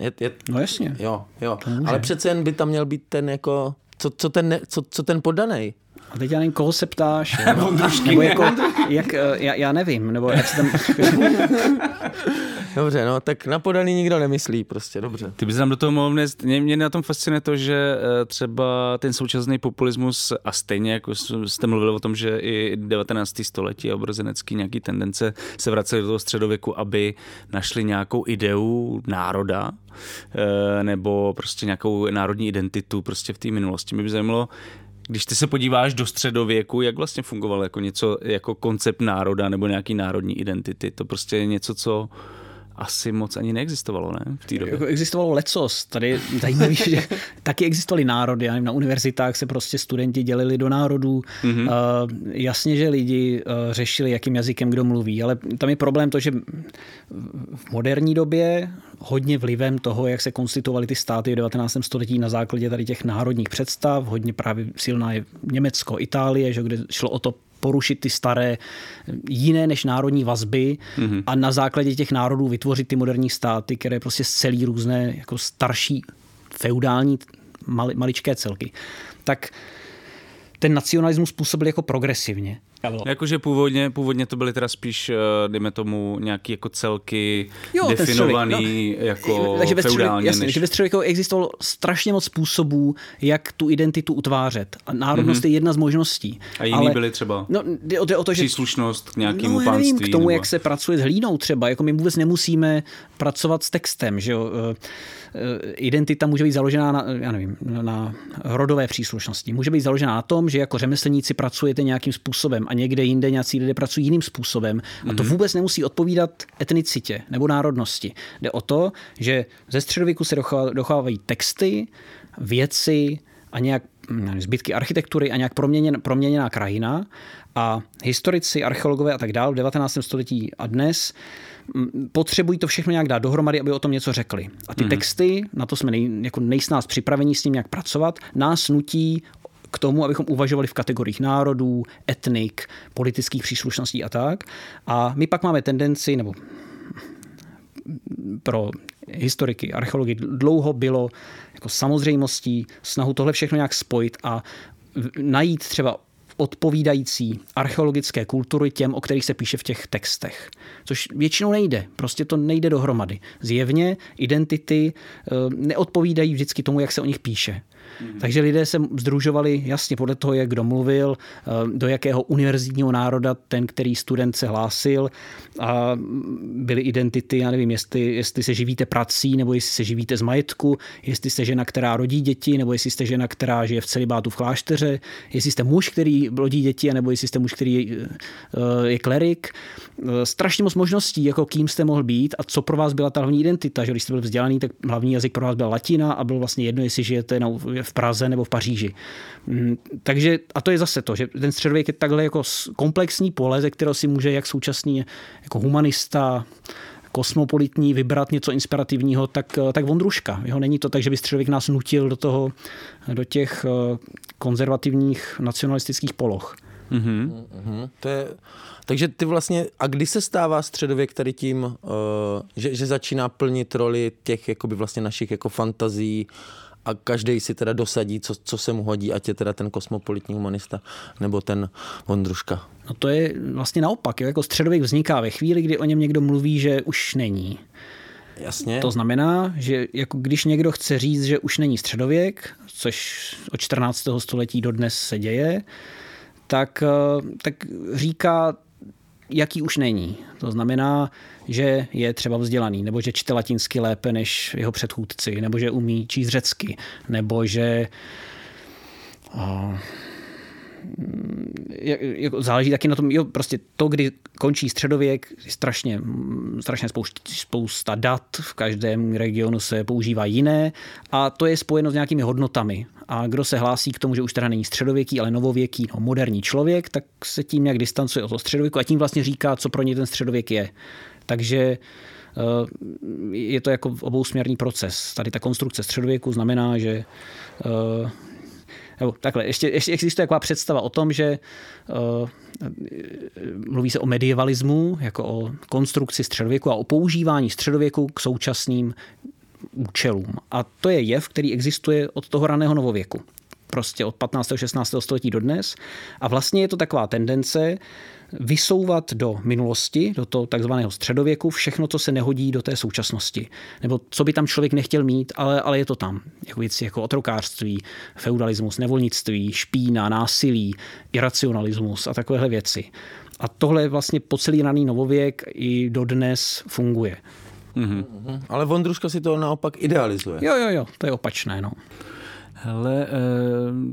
Je, je, no jasně. Jo, jo. Ale přece jen by tam měl být ten jako, co, co ten, co, co ten podaný. A teď já nevím, koho se ptáš. nebo, nebo jako, jak, eh, já, já nevím, nebo jak se tam... Dobře, no, tak na podaný nikdo nemyslí prostě, dobře. Ty bys nám do toho mohl vnést, mě, mě na tom fascinuje to, že eh, třeba ten současný populismus a stejně jako jste mluvili o tom, že i 19. století a obrozenecký nějaký tendence se vracely do toho středověku, aby našli nějakou ideu národa, eh, nebo prostě nějakou národní identitu prostě v té minulosti. Mě by zajímalo, když ty se podíváš do středověku, jak vlastně fungoval jako něco, jako koncept národa nebo nějaký národní identity? To prostě je něco, co asi moc ani neexistovalo, ne? V té době. Jako existovalo lecos. Tady je zajímavé, že taky existovaly národy. Na univerzitách se prostě studenti dělili do národů. Mm-hmm. Uh, jasně, že lidi uh, řešili, jakým jazykem kdo mluví, ale tam je problém to, že v moderní době hodně vlivem toho, jak se konstituovaly ty státy v 19. století na základě tady těch národních představ, hodně právě silná je Německo, Itálie, že kde šlo o to porušit ty staré, jiné než národní vazby mm-hmm. a na základě těch národů vytvořit ty moderní státy, které prostě celý různé jako starší feudální mali, maličké celky. Tak ten nacionalismus působil jako progresivně. Jakože původně, původně to byly teda spíš, eh, dejme tomu, nějaký jako celky jo, definovaný no, jako takže ve feudálně. Jasně, než... že ve středověku existovalo strašně moc způsobů, jak tu identitu utvářet. A národnost mm-hmm. je jedna z možností. A jiný ale, byly třeba no, jde, jde o to, že, příslušnost k nějakému no, pánství. Nevím, k tomu, nebo... jak se pracuje s hlínou třeba. Jako my vůbec nemusíme pracovat s textem. Že jo? Eh, eh, identita může být založená na, já nevím, na rodové příslušnosti. Může být založená na tom, že jako řemeslníci pracujete nějakým způsobem a někde jinde nějací lidé pracují jiným způsobem. A to mhm. vůbec nemusí odpovídat etnicitě nebo národnosti. Jde o to, že ze středověku se dochovávají texty, věci a nějak zbytky architektury a nějak proměněn, proměněná krajina a historici, archeologové a tak dále v 19. století a dnes hm, potřebují to všechno nějak dát dohromady, aby o tom něco řekli. A ty mm. texty, na to jsme nej, jako nejsnáz připravení s ním nějak pracovat, nás nutí k tomu, abychom uvažovali v kategoriích národů, etnik, politických příslušností a tak. A my pak máme tendenci, nebo pro historiky, archeology dlouho bylo jako samozřejmostí snahu tohle všechno nějak spojit a najít třeba odpovídající archeologické kultury těm, o kterých se píše v těch textech. Což většinou nejde. Prostě to nejde dohromady. Zjevně identity eh, neodpovídají vždycky tomu, jak se o nich píše. Mm. Takže lidé se združovali jasně podle toho, jak kdo mluvil, eh, do jakého univerzitního národa ten, který student se hlásil a byly identity, já nevím, jestli, jestli se živíte prací, nebo jestli se živíte z majetku, jestli jste žena, která rodí děti, nebo jestli jste žena, která žije v celibátu v klášteře, jestli jste muž, který lodí děti, nebo jestli jste muž, který je klerik. Strašně moc možností, jako kým jste mohl být a co pro vás byla ta hlavní identita. Že když jste byl vzdělaný, tak hlavní jazyk pro vás byla latina a bylo vlastně jedno, jestli žijete v Praze nebo v Paříži. Mm, takže, a to je zase to, že ten středověk je takhle jako komplexní pole, ze kterého si může jak současný jako humanista, kosmopolitní vybrat něco inspirativního, tak, tak Vondruška. Jo, není to tak, že by středověk nás nutil do toho, do těch eh, konzervativních nacionalistických poloh. Mm-hmm. Mm-hmm. To je, takže ty vlastně, a kdy se stává středověk tady tím, uh, že, že začíná plnit roli těch jakoby vlastně našich jako fantazí, a každý si teda dosadí, co, co se mu hodí, ať je teda ten kosmopolitní humanista nebo ten Vondruška. No to je vlastně naopak. Jako středověk vzniká ve chvíli, kdy o něm někdo mluví, že už není. Jasně. To znamená, že jako když někdo chce říct, že už není středověk, což od 14. století do dnes se děje, tak, eh, tak říká jaký už není. To znamená, že je třeba vzdělaný, nebo že čte latinsky lépe než jeho předchůdci, nebo že umí číst řecky, nebo že jako záleží taky na tom, jo, prostě to, kdy končí středověk, strašně, strašně spousta, spousta dat, v každém regionu se používá jiné a to je spojeno s nějakými hodnotami. A kdo se hlásí k tomu, že už teda není středověký, ale novověký, no, moderní člověk, tak se tím nějak distancuje od toho středověku a tím vlastně říká, co pro ně ten středověk je. Takže eh, je to jako obousměrný proces. Tady ta konstrukce středověku znamená, že eh, nebo takhle, ještě, ještě existuje taková představa o tom, že uh, mluví se o medievalismu, jako o konstrukci středověku a o používání středověku k současným účelům. A to je jev, který existuje od toho raného novověku. Prostě od 15. 16. století do dnes. A vlastně je to taková tendence, vysouvat do minulosti, do toho takzvaného středověku, všechno, co se nehodí do té současnosti. Nebo co by tam člověk nechtěl mít, ale, ale je to tam. Jako věci jako otrokářství, feudalismus, nevolnictví, špína, násilí, iracionalismus a takovéhle věci. A tohle vlastně po celý raný novověk i dodnes funguje. Mm-hmm. Ale Vondruška si to naopak idealizuje. Jo, jo, jo, to je opačné. No. Hele, eh,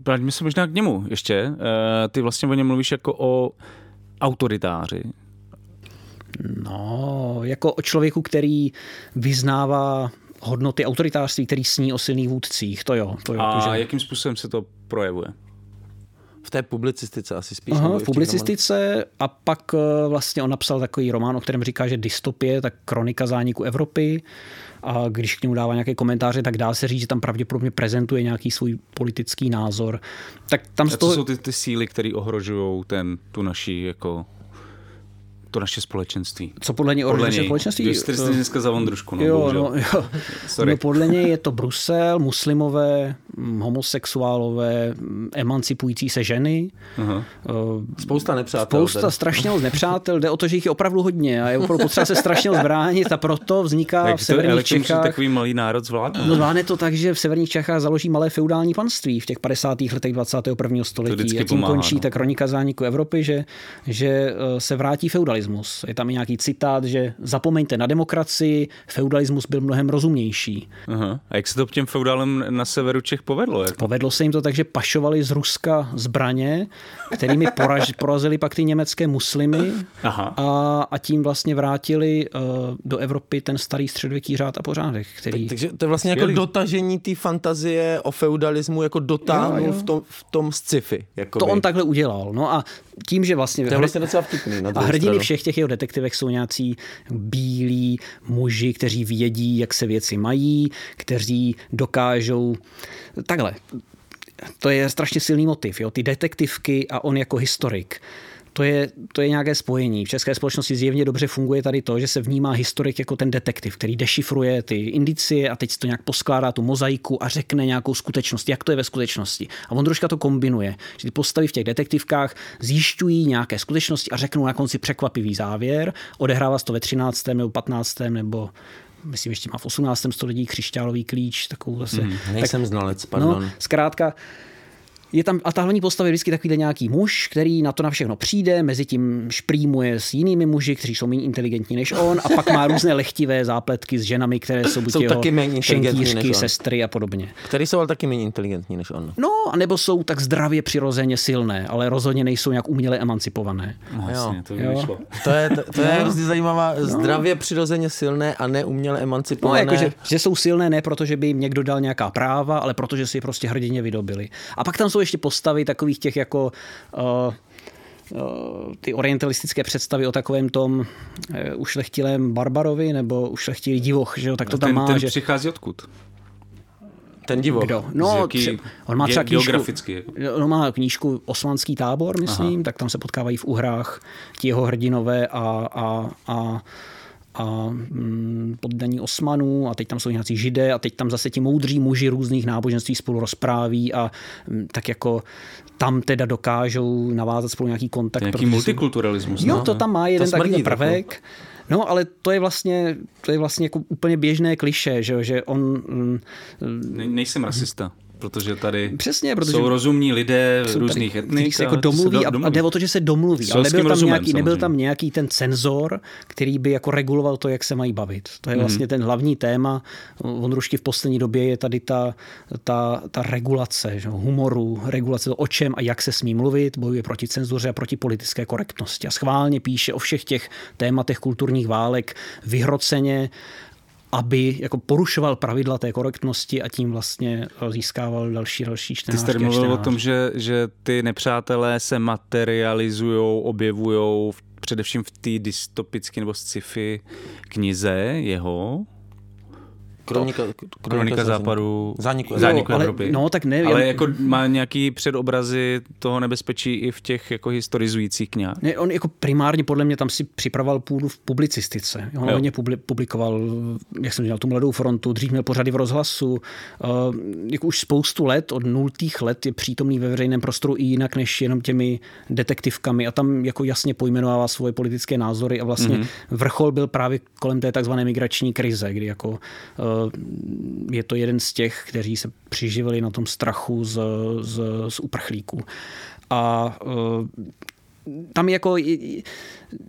vraťme se možná k němu ještě. Eh, ty vlastně o něm mluvíš jako o autoritáři? No, jako o člověku, který vyznává hodnoty autoritářství, který sní o silných vůdcích, to jo. To jo A že... jakým způsobem se to projevuje? V té publicistice asi spíš. Aha, v publicistice a pak eh, vlastně on napsal takový román, o kterém říká, že dystopie, tak kronika zániku Evropy a když k němu dává nějaké komentáře, tak dá se říct, že tam pravděpodobně prezentuje nějaký svůj politický názor. Tak tam a toho... jsou ty, ty síly, které ohrožují ten, tu naši jako to naše společenství. Co podle něj ohrožuje naše společenství? Vy jste dneska za Vondrušku, no, jo, no, jo. Sorry. No, podle něj je to Brusel, muslimové, mm, homosexuálové, mm, emancipující se ženy. Uh-huh. Spousta nepřátel. Spousta teda. strašně moc nepřátel. Jde o to, že jich je opravdu hodně a je opravdu potřeba se strašně zbránit a proto vzniká Jak v severních Čechách... takový malý národ zvládne? No zvládne to tak, že v severních Čechách založí malé feudální panství v těch 50. letech 21. století. A tím pomáhá, končí no. ta kronika zániku Evropy, že, že eh, se vrátí feudalismus feudalismus. Je tam i nějaký citát, že zapomeňte na demokracii, feudalismus byl mnohem rozumnější. Aha. A jak se to těm feudálem na severu Čech povedlo? Jako? Povedlo se jim to tak, že pašovali z Ruska zbraně, kterými poraž, porazili pak ty německé muslimy Aha. A, a tím vlastně vrátili uh, do Evropy ten starý středověký řád a pořádek. Který... Tak, takže to je vlastně jako dotažení té fantazie o feudalismu jako dotáhnul v tom, v tom sci-fi. Jakoby. To on takhle udělal. No a tím, že vlastně... To je vlastně docela vtipný. Na a hrdiny všech těch jeho detektivech jsou nějací bílí muži, kteří vědí, jak se věci mají, kteří dokážou... Takhle, to je strašně silný motiv. Jo? Ty detektivky a on jako historik to je, to je nějaké spojení. V české společnosti zjevně dobře funguje tady to, že se vnímá historik jako ten detektiv, který dešifruje ty indicie a teď to nějak poskládá tu mozaiku a řekne nějakou skutečnost, jak to je ve skutečnosti. A on troška to kombinuje, že ty postavy v těch detektivkách zjišťují nějaké skutečnosti a řeknou na konci překvapivý závěr. Odehrává se to ve 13. nebo 15. nebo myslím, ještě má v 18. století křišťálový klíč, takovou zase. Mm, nejsem tak, znalec, pardon. No, zkrátka, je tam, a ta hlavní postava je vždycky takový nějaký muž, který na to na všechno přijde, mezi tím šprýmuje s jinými muži, kteří jsou méně inteligentní než on, a pak má různé lehtivé zápletky s ženami, které jsou buď Jsou jeho taky méně inteligentní šenkýřky, než on. sestry a podobně. Který jsou ale taky méně inteligentní než on. No, anebo jsou tak zdravě přirozeně silné, ale rozhodně nejsou nějak uměle emancipované. No, jasně, to Jo. vyšlo. To je, to, to je hrozně zajímavá, zdravě přirozeně silné a neuměle No, emancipované. jako, že, že jsou silné ne proto, že by jim někdo dal nějaká práva, ale protože si je prostě hrdině vydobili. A pak tam jsou ještě postavy takových těch jako uh, ty orientalistické představy o takovém tom uh, ušlechtilém barbarovi nebo ušlechtilý divoch, že jo, tak to tam ten, má, ten že... přichází odkud? Ten divoch. Kdo? No, jaký- tře- on má třeba knížku, geograficky, jako. on má knížku Osmanský tábor, myslím, Aha. tak tam se potkávají v Uhrách ti jeho hrdinové a, a, a a mm, poddaní Osmanů a teď tam jsou nějací židé a teď tam zase ti moudří muži různých náboženství spolu rozpráví a mm, tak jako tam teda dokážou navázat spolu nějaký kontakt. To nějaký protože jsou- multikulturalismus. Jo, no. to tam má jeden takový prvek. No, ale to je vlastně, to je vlastně jako úplně běžné kliše, že, že on... mm, Ne, nejsem rasista, protože tady Přesně, protože jsou rozumní lidé jsou různých tady, etnik. se jako domluví, do- a, a jde o to, že se domluví. Ale nebyl tam, rozumem, nějaký, nebyl tam nějaký ten cenzor, který by jako reguloval to, jak se mají bavit. To Mhm. je vlastně ten hlavní téma. Vonrušky v poslední době je tady ta, ta, ta regulace že? humoru, regulace to, o čem a jak se smí mluvit, bojuje proti cenzuře a proti politické korektnosti. A schválně píše o všech těch tématech kulturních válek vyhroceně aby jako porušoval pravidla té korektnosti a tím vlastně získával další další Ty čtenářky. jsi tady mluvil o tom, že, že ty nepřátelé se materializují, objevují v, především v té dystopické nebo sci-fi knize jeho, Kronika, Kronika západu, Zániku zániku Jo, ale- Evropy. no, tak ne, Ale já- jako má nějaký předobrazy toho nebezpečí i v těch jako historizujících knihách. Ne, on jako primárně podle mě tam si připravoval půdu v publicistice. On Jo. hodně publi- publikoval, jak jsem říkal, tu Mladou frontu, dřív měl pořady v rozhlasu. Uh, jako už spoustu let, od nultých let je přítomný ve veřejném prostoru i jinak než jenom těmi detektivkami a tam jako jasně pojmenovává svoje politické názory a vlastně mm-hmm. vrchol byl právě kolem té takzvané migrační krize, kdy jako uh, je to jeden z těch, kteří se přiživili na tom strachu z, z, z uprchlíků. A uh, tam jako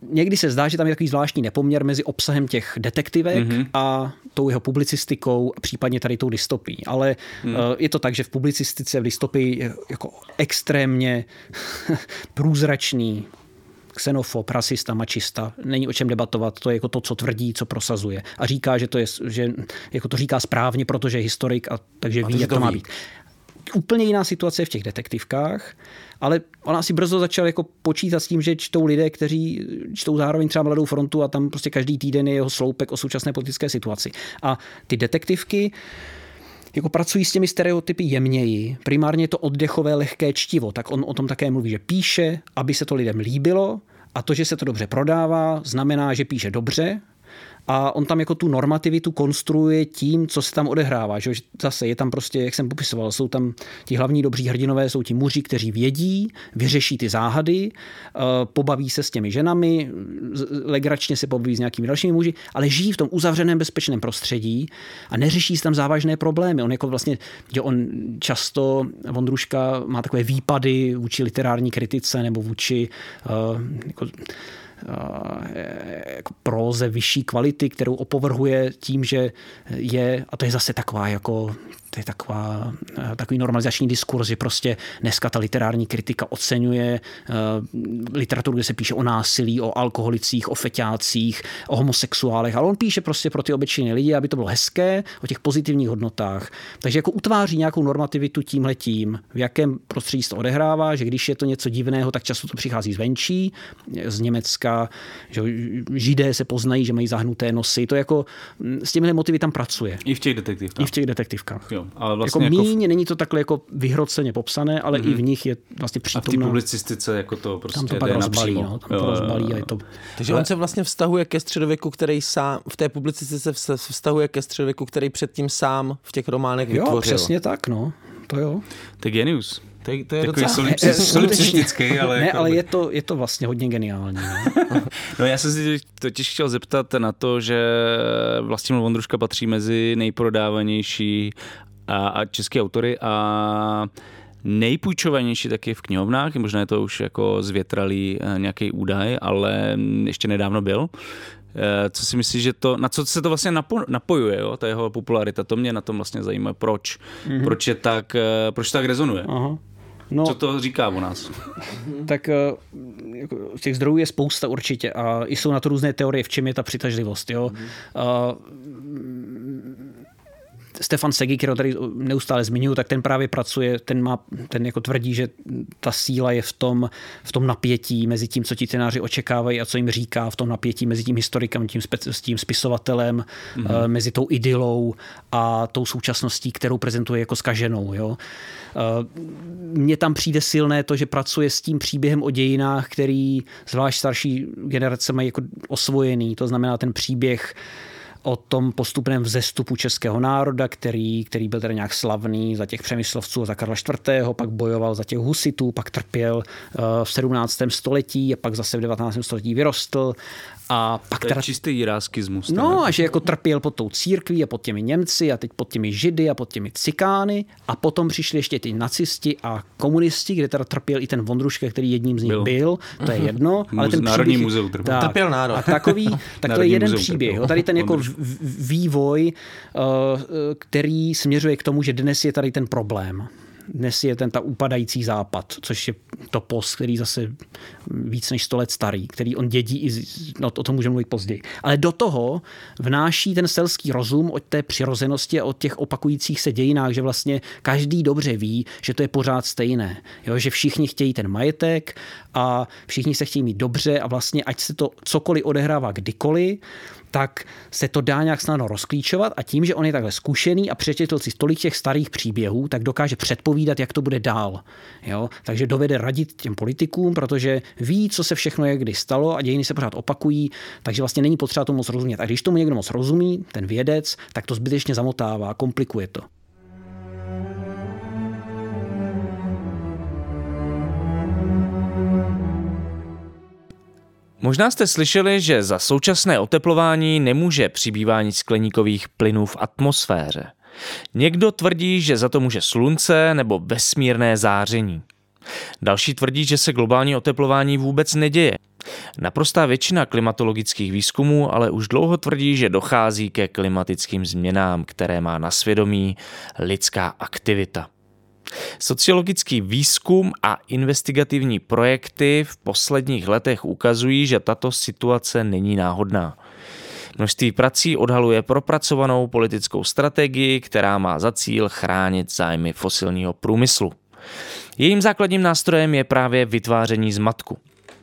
někdy se zdá, že tam je takový zvláštní nepoměr mezi obsahem těch detektivek mm-hmm. a tou jeho publicistikou, případně tady tou dystopií. Ale mm. je to tak, že v publicistice, v dystopii je jako extrémně průzračný xenofob, rasista, mačista, není o čem debatovat, to je jako to, co tvrdí, co prosazuje. A říká, že to je, že jako to říká správně, protože je historik a takže a ví, jak to má být úplně jiná situace je v těch detektivkách, ale ona asi brzo začal jako počítat s tím, že čtou lidé, kteří čtou zároveň třeba Mladou frontu a tam prostě každý týden je jeho sloupek o současné politické situaci. A ty detektivky jako pracují s těmi stereotypy jemněji. Primárně to oddechové lehké čtivo, tak on o tom také mluví, že píše, aby se to lidem líbilo. A to, že se to dobře prodává, znamená, že píše dobře, a on tam jako tu normativitu konstruuje tím, co se tam odehrává. Že zase je tam prostě, jak jsem popisoval, jsou tam ti hlavní dobří hrdinové, jsou ti muži, kteří vědí, vyřeší ty záhady, pobaví se s těmi ženami, legračně se pobaví s nějakými dalšími muži, ale žijí v tom uzavřeném bezpečném prostředí a neřeší se tam závažné problémy. On jako vlastně, že on často, Vondruška má takové výpady vůči literární kritice nebo vůči uh, jako, jako próze vyšší kvality, kterou opovrhuje tím, že je, a to je zase taková jako to je taková, takový normalizační diskurs, že prostě dneska ta literární kritika oceňuje uh, literaturu, kde se píše o násilí, o alkoholicích, o feťácích, o homosexuálech, ale on píše prostě pro ty obyčejné lidi, aby to bylo hezké, o těch pozitivních hodnotách. Takže jako utváří nějakou normativitu tímhletím, v jakém prostředí se to odehrává, že když je to něco divného, tak často to přichází zvenčí, z Německa, že židé se poznají, že mají zahnuté nosy, to jako s těmihle motivy tam pracuje. I v těch detektivkách. I v těch detektivkách. Jo, ale vlastně jako, jako míň, v... není to takhle jako vyhroceně popsané, ale mm-hmm. i v nich je vlastně přítomná. A v té publicistice jako to prostě tam to pak rozbalí, no, tam to rozbalí a je to... Takže ale... on se vlastně vztahuje ke středověku, který sám, v té publicistice se vztahuje ke středověku, který předtím sám v těch románech jo, vytvořil. přesně tak, no. To jo. To je genius. To je, to je Takový docela... solipsistický, ale... Ne, jako... ale je to, je to vlastně hodně geniální. No. no já jsem si totiž chtěl zeptat na to, že Vlastimil Vondruška patří mezi nejprodávanější a, a české autory a nejpůjčovanější taky v knihovnách, možná je to už jako zvětralý eh, nějaký údaj, ale ještě nedávno byl. Eh, co si myslíš, že to, na co se to vlastně napo, napojuje, jo, ta jeho popularita, to mě na tom vlastně zajímá, proč, mm-hmm. proč je tak, eh, proč tak rezonuje. Aha. No, Co to říká o nás? Tak jako, těch zdrojů je spousta určitě a jsou na to různé teorie, v čem je ta přitažlivost. Jo? Mm. Stefan Segi, kterého tady neustále zmiňuji, tak ten právě pracuje, ten, má, ten jako tvrdí, že ta síla je v tom, v tom napětí mezi tím, co ti tenáři očekávají a co jim říká, v tom napětí mezi tím historikem, tím, s tím spisovatelem, mm-hmm. mezi tou idylou a tou současností, kterou prezentuje jako skaženou. Jo. Eh, mně tam přijde silné to, že pracuje s tím příběhem o dějinách, který zvlášť starší generace mají jako osvojený. To znamená ten příběh o tom postupném vzestupu českého národa, který, který byl tedy nějak slavný za těch přemyslovců a za Karla IV., pak bojoval za těch husitů, pak trpěl eh, v 17. století a pak zase v 19. století vyrostl a pak to je teda... čistý jiráskismus. No a že jako trpěl pod tou církví a pod těmi Němci a teď pod těmi Židy a pod těmi Cikány a potom přišli ještě ty nacisti a komunisti, kde teda trpěl i ten Vondruška, který jedním z nich byl, byl to je jedno. ale ten Národní příběh, muzeum trpěl. Tak, trpěl národ. A takový, tak to je jeden příběh. Trpěl. Tady ten jako vývoj, eh, který směřuje k tomu, že dnes je tady ten problém dnes je ten ta upadající západ, což je to post, který zase víc než 100 let starý, který on dědí i, no, o tom můžeme mluvit později. Ale do toho vnáší ten selský rozum od té přirozenosti a od těch opakujících se dějinách, že vlastně každý dobře ví, že to je pořád stejné. Jo? Že všichni chtějí ten majetek a všichni se chtějí mít dobře a vlastně ať se to cokoliv odehrává kdykoliv, tak se to dá nějak snadno rozklíčovat a tím, že on je takhle zkušený a přečetl si tolik těch starých příběhů, tak dokáže předpovídat, jak to bude dál. Jo? Takže dovede radit těm politikům, protože ví, co se všechno je kdy stalo a dějiny se pořád opakují, takže vlastně není potřeba tomu moc rozumět. A když tomu někdo moc rozumí, ten vědec, tak to zbytečně zamotává, komplikuje to. Možná jste slyšeli, že za současné oteplování nemůže přibývání skleníkových plynů v atmosféře. Někdo tvrdí, že za to může slunce nebo vesmírné záření. Další tvrdí, že se globální oteplování vůbec neděje. Naprostá většina klimatologických výzkumů ale už dlouho tvrdí, že dochází ke klimatickým změnám, které má na svědomí lidská aktivita. Sociologický výzkum a investigativní projekty v posledních letech ukazují, že tato situace není náhodná. Množství prací odhaluje propracovanou politickou strategii, která má za cíl chránit zájmy fosilního průmyslu. Jejím základním nástrojem je právě vytváření zmatku.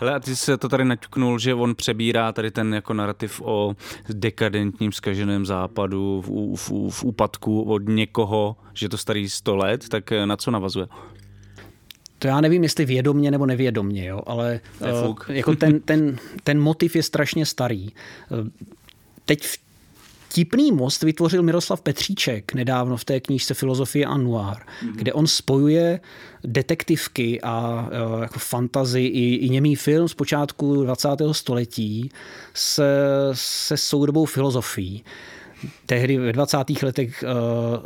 Hele, a ty se to tady naťuknul, že on přebírá tady ten jako narrativ o dekadentním skaženém západu v, v, v úpadku od někoho, že to starý 100 let, tak na co navazuje? To já nevím, jestli vědomně nebo nevědomně, jo, ale uh, jako ten, ten, ten motiv je strašně starý. Teď v Tipný most vytvořil Miroslav Petříček nedávno v té knížce Filozofie a noir, mm-hmm. kde on spojuje detektivky a uh, jako fantazy i, i němý film z počátku 20. století se, se soudobou filozofií. Tehdy ve 20. letech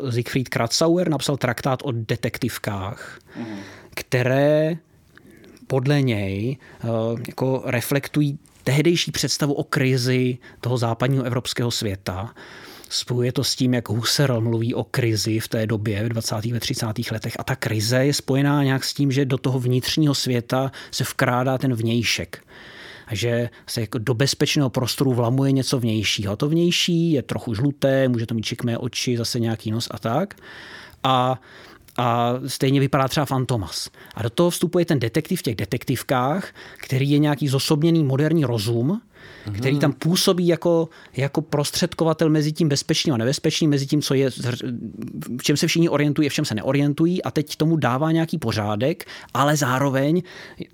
uh, Siegfried Kratzauer napsal traktát o detektivkách, mm-hmm. které podle něj uh, jako reflektují tehdejší představu o krizi toho západního evropského světa. Spojuje to s tím, jak Husserl mluví o krizi v té době, v 20. a 30. letech. A ta krize je spojená nějak s tím, že do toho vnitřního světa se vkrádá ten vnějšek. A že se jako do bezpečného prostoru vlamuje něco vnějšího. To vnější je trochu žluté, může to mít čikmé oči, zase nějaký nos a tak. A a stejně vypadá třeba Fantomas. A do toho vstupuje ten detektiv v těch detektivkách, který je nějaký zosobněný moderní rozum, který tam působí jako, jako prostředkovatel mezi tím bezpečným a nebezpečným, mezi tím, co je, v čem se všichni orientují a v čem se neorientují a teď tomu dává nějaký pořádek, ale zároveň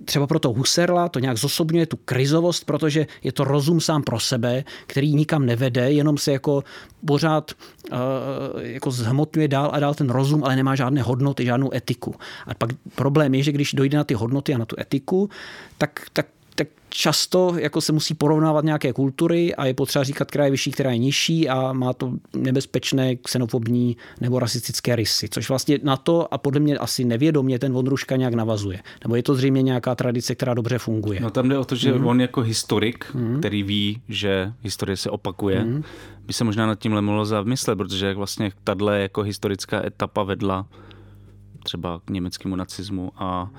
třeba pro to Husserla to nějak zosobňuje tu krizovost, protože je to rozum sám pro sebe, který nikam nevede, jenom se jako pořád uh, jako zhmotňuje dál a dál ten rozum, ale nemá žádné hodnoty, žádnou etiku. A pak problém je, že když dojde na ty hodnoty a na tu etiku, tak, tak tak často jako se musí porovnávat nějaké kultury a je potřeba říkat, která je vyšší, která je nižší a má to nebezpečné xenofobní nebo rasistické rysy, což vlastně na to a podle mě asi nevědomě ten Vondruška nějak navazuje. Nebo je to zřejmě nějaká tradice, která dobře funguje. No tam jde o to, že mm. on jako historik, mm. který ví, že historie se opakuje, mm. by se možná nad tímhle mohl zamyslet, protože jak vlastně tahle jako historická etapa vedla třeba k německému nacismu a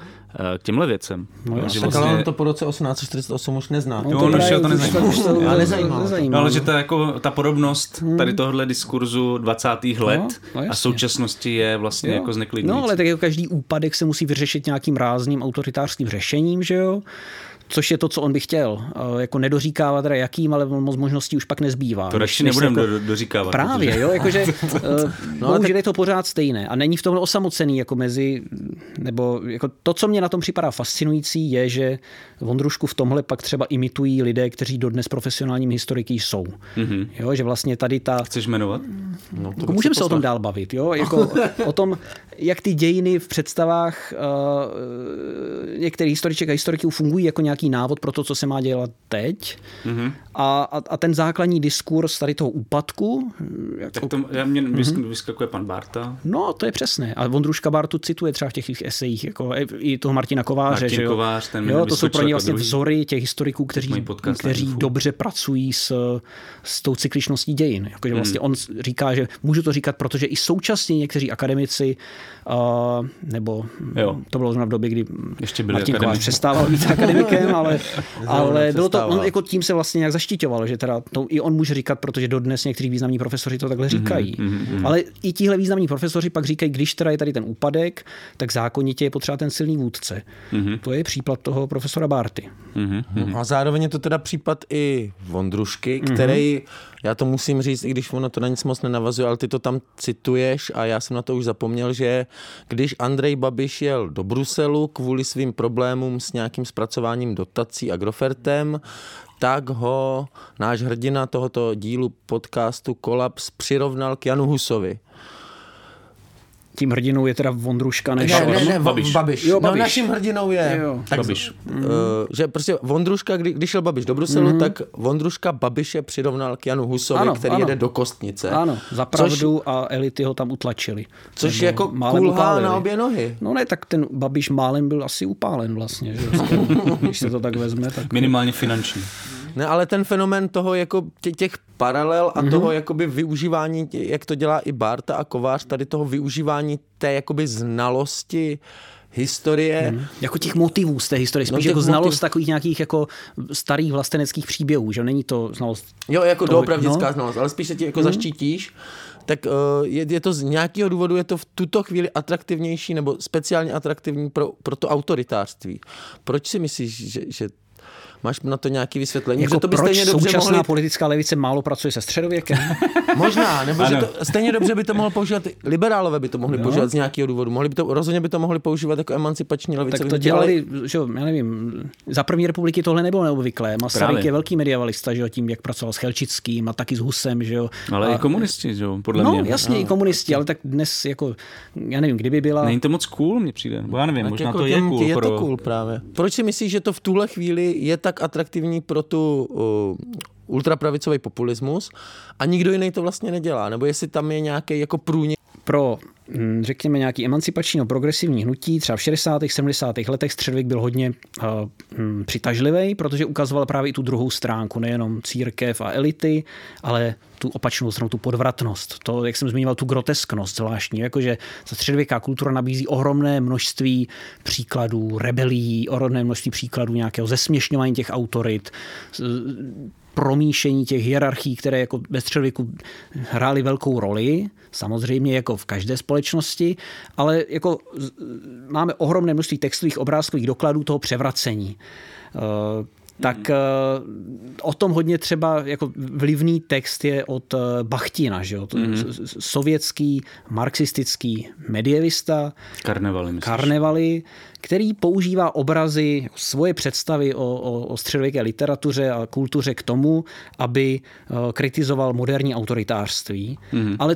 e, k těmhle věcem. No, že vlastně... ale on to po roce 1848 už nezná. No, on už to nezajímá. ale nezajímá. No, ale že ta, jako, ta podobnost hmm. tady tohohle diskurzu 20. No, let no, a současnosti je vlastně jo. jako zneklidňující. No, ale tak jako každý úpadek se musí vyřešit nějakým rázným autoritářským řešením, že jo? Což je to, co on by chtěl. Jako nedoříkávat teda jakým, ale moc možností už pak nezbývá. To radši nebudeme jako, do, doříkávat. Právě, protože... jo, jakože eh, no, ale tak... je to pořád stejné a není v tomhle osamocený jako mezi, nebo jako to, co mě na tom připadá fascinující, je, že Vondrušku v tomhle pak třeba imitují lidé, kteří dodnes profesionálním historiky jsou. Mm-hmm. Jo, že vlastně tady ta... Chceš jmenovat? No, jako můžeme se o tom dál bavit, jo, jako o tom, jak ty dějiny v představách uh, některých historiček a historiků fungují jako nějaký návod pro to, co se má dělat teď. Mm-hmm. A, a, a ten základní diskurs tady toho úpadku. Jako... Tak to já mě mm-hmm. vyskakuje pan Barta. No, to je přesné. A Vondruška Bartu cituje třeba v těch esejích, jako i toho Martina Kováře. Martin že jo? Kovář, ten jo, to jsou pro ně vlastně vzory těch historiků, kteří, kteří dobře pracují s, s tou cykličností dějin. Jakože vlastně mm. on říká, že můžu to říkat, protože i současně někteří akademici Uh, nebo jo. to bylo zrovna v době, kdy Ještě byli Martin Kovář přestával být akademikem, ale, ale bylo to, on jako tím se vlastně nějak zaštiťoval, že teda to i on může říkat, protože dodnes někteří významní profesoři to takhle mhm, říkají. Mm-hmm, mm-hmm. Ale i tihle významní profesoři pak říkají, když teda je tady ten úpadek, tak zákonitě je potřeba ten silný vůdce. Mm-hmm. To je případ toho profesora Barty. Mm-hmm. A zároveň je to teda případ i Vondrušky, který mm-hmm já to musím říct, i když ono to na nic moc nenavazuje, ale ty to tam cituješ a já jsem na to už zapomněl, že když Andrej Babiš jel do Bruselu kvůli svým problémům s nějakým zpracováním dotací Agrofertem, tak ho náš hrdina tohoto dílu podcastu Kolaps přirovnal k Janu Husovi tím hrdinou je teda Vondruška než ne, ne, ne, Babiš. Babiš. Jo, no, Babiš. No, naším hrdinou je jo. Tak, Babiš. Uh, že prostě Vondruška, kdy, když šel Babiš do Bruselu, mm-hmm. tak Vondruška Babiše přirovnal k Janu Husovi, ano, který ano. jede do Kostnice. Ano, za pravdu což, a elity ho tam utlačili. Což je jako kulhá na obě nohy. No ne, tak ten Babiš málem byl asi upálen vlastně, že? když se to tak vezme. Tak... Minimálně finanční. Ne, ale ten fenomen toho jako těch paralel a mm-hmm. toho jakoby využívání, jak to dělá i Barta a Kovář, tady toho využívání té jakoby znalosti historie. Hmm. Jako těch motivů z té historie, spíš no, jako znalost motiv... takových nějakých jako starých vlasteneckých příběhů, že není to znalost. Jo, jako toho, doopravdická no? znalost, ale spíš se ti jako hmm. zaštítíš tak uh, je, je to z nějakého důvodu je to v tuto chvíli atraktivnější nebo speciálně atraktivní pro, pro to autoritářství. Proč si myslíš, že, že Máš na to nějaké vysvětlení? Jako že to by proč stejně dobře současná mohli... politická levice málo pracuje se středověkem? Možná, nebo že to, stejně dobře by to mohl používat, liberálové by to mohli no. používat z nějakého důvodu. Mohli by to, rozhodně by to mohli používat jako emancipační levice. Tak to dělali, že jo, já nevím, za první republiky tohle nebylo neobvyklé. Masaryk Právě. je velký mediavalista, že jo, tím, jak pracoval s Chelčickým a taky s Husem, že jo. Ale a... i komunisti, že jo, podle no, mě. No, jasně, no. i komunisti, ale tak dnes jako, já nevím, kdyby byla... Není to moc cool, mně přijde. Bo já nevím, tak možná jako to je cool. Je to cool právě. Proč si myslíš, že to v tuhle chvíli je tak atraktivní pro tu uh, ultrapravicový populismus a nikdo jiný to vlastně nedělá, nebo jestli tam je nějaký jako průnik. Pro hm, řekněme, nějaký emancipační no progresivní hnutí, třeba v 60. 70. letech středověk byl hodně uh, hm, přitažlivý, protože ukazoval právě i tu druhou stránku, nejenom církev a elity, ale tu opačnou stranu, tu podvratnost. To, jak jsem zmiňoval, tu grotesknost zvláštní, jakože ta středověká kultura nabízí ohromné množství příkladů rebelí, ohromné množství příkladů nějakého zesměšňování těch autorit, promíšení těch hierarchií, které jako ve středověku hrály velkou roli, samozřejmě jako v každé společnosti, ale jako máme ohromné množství textových obrázkových dokladů toho převracení. Eh, tak mm. o tom hodně třeba jako vlivný text je od Bachtina, že jo? Mm. sovětský, marxistický medievista. Karnevaly, myslíš? Karnevaly, který používá obrazy, svoje představy o, o, o středověké literatuře a kultuře k tomu, aby kritizoval moderní autoritářství. Mm. Ale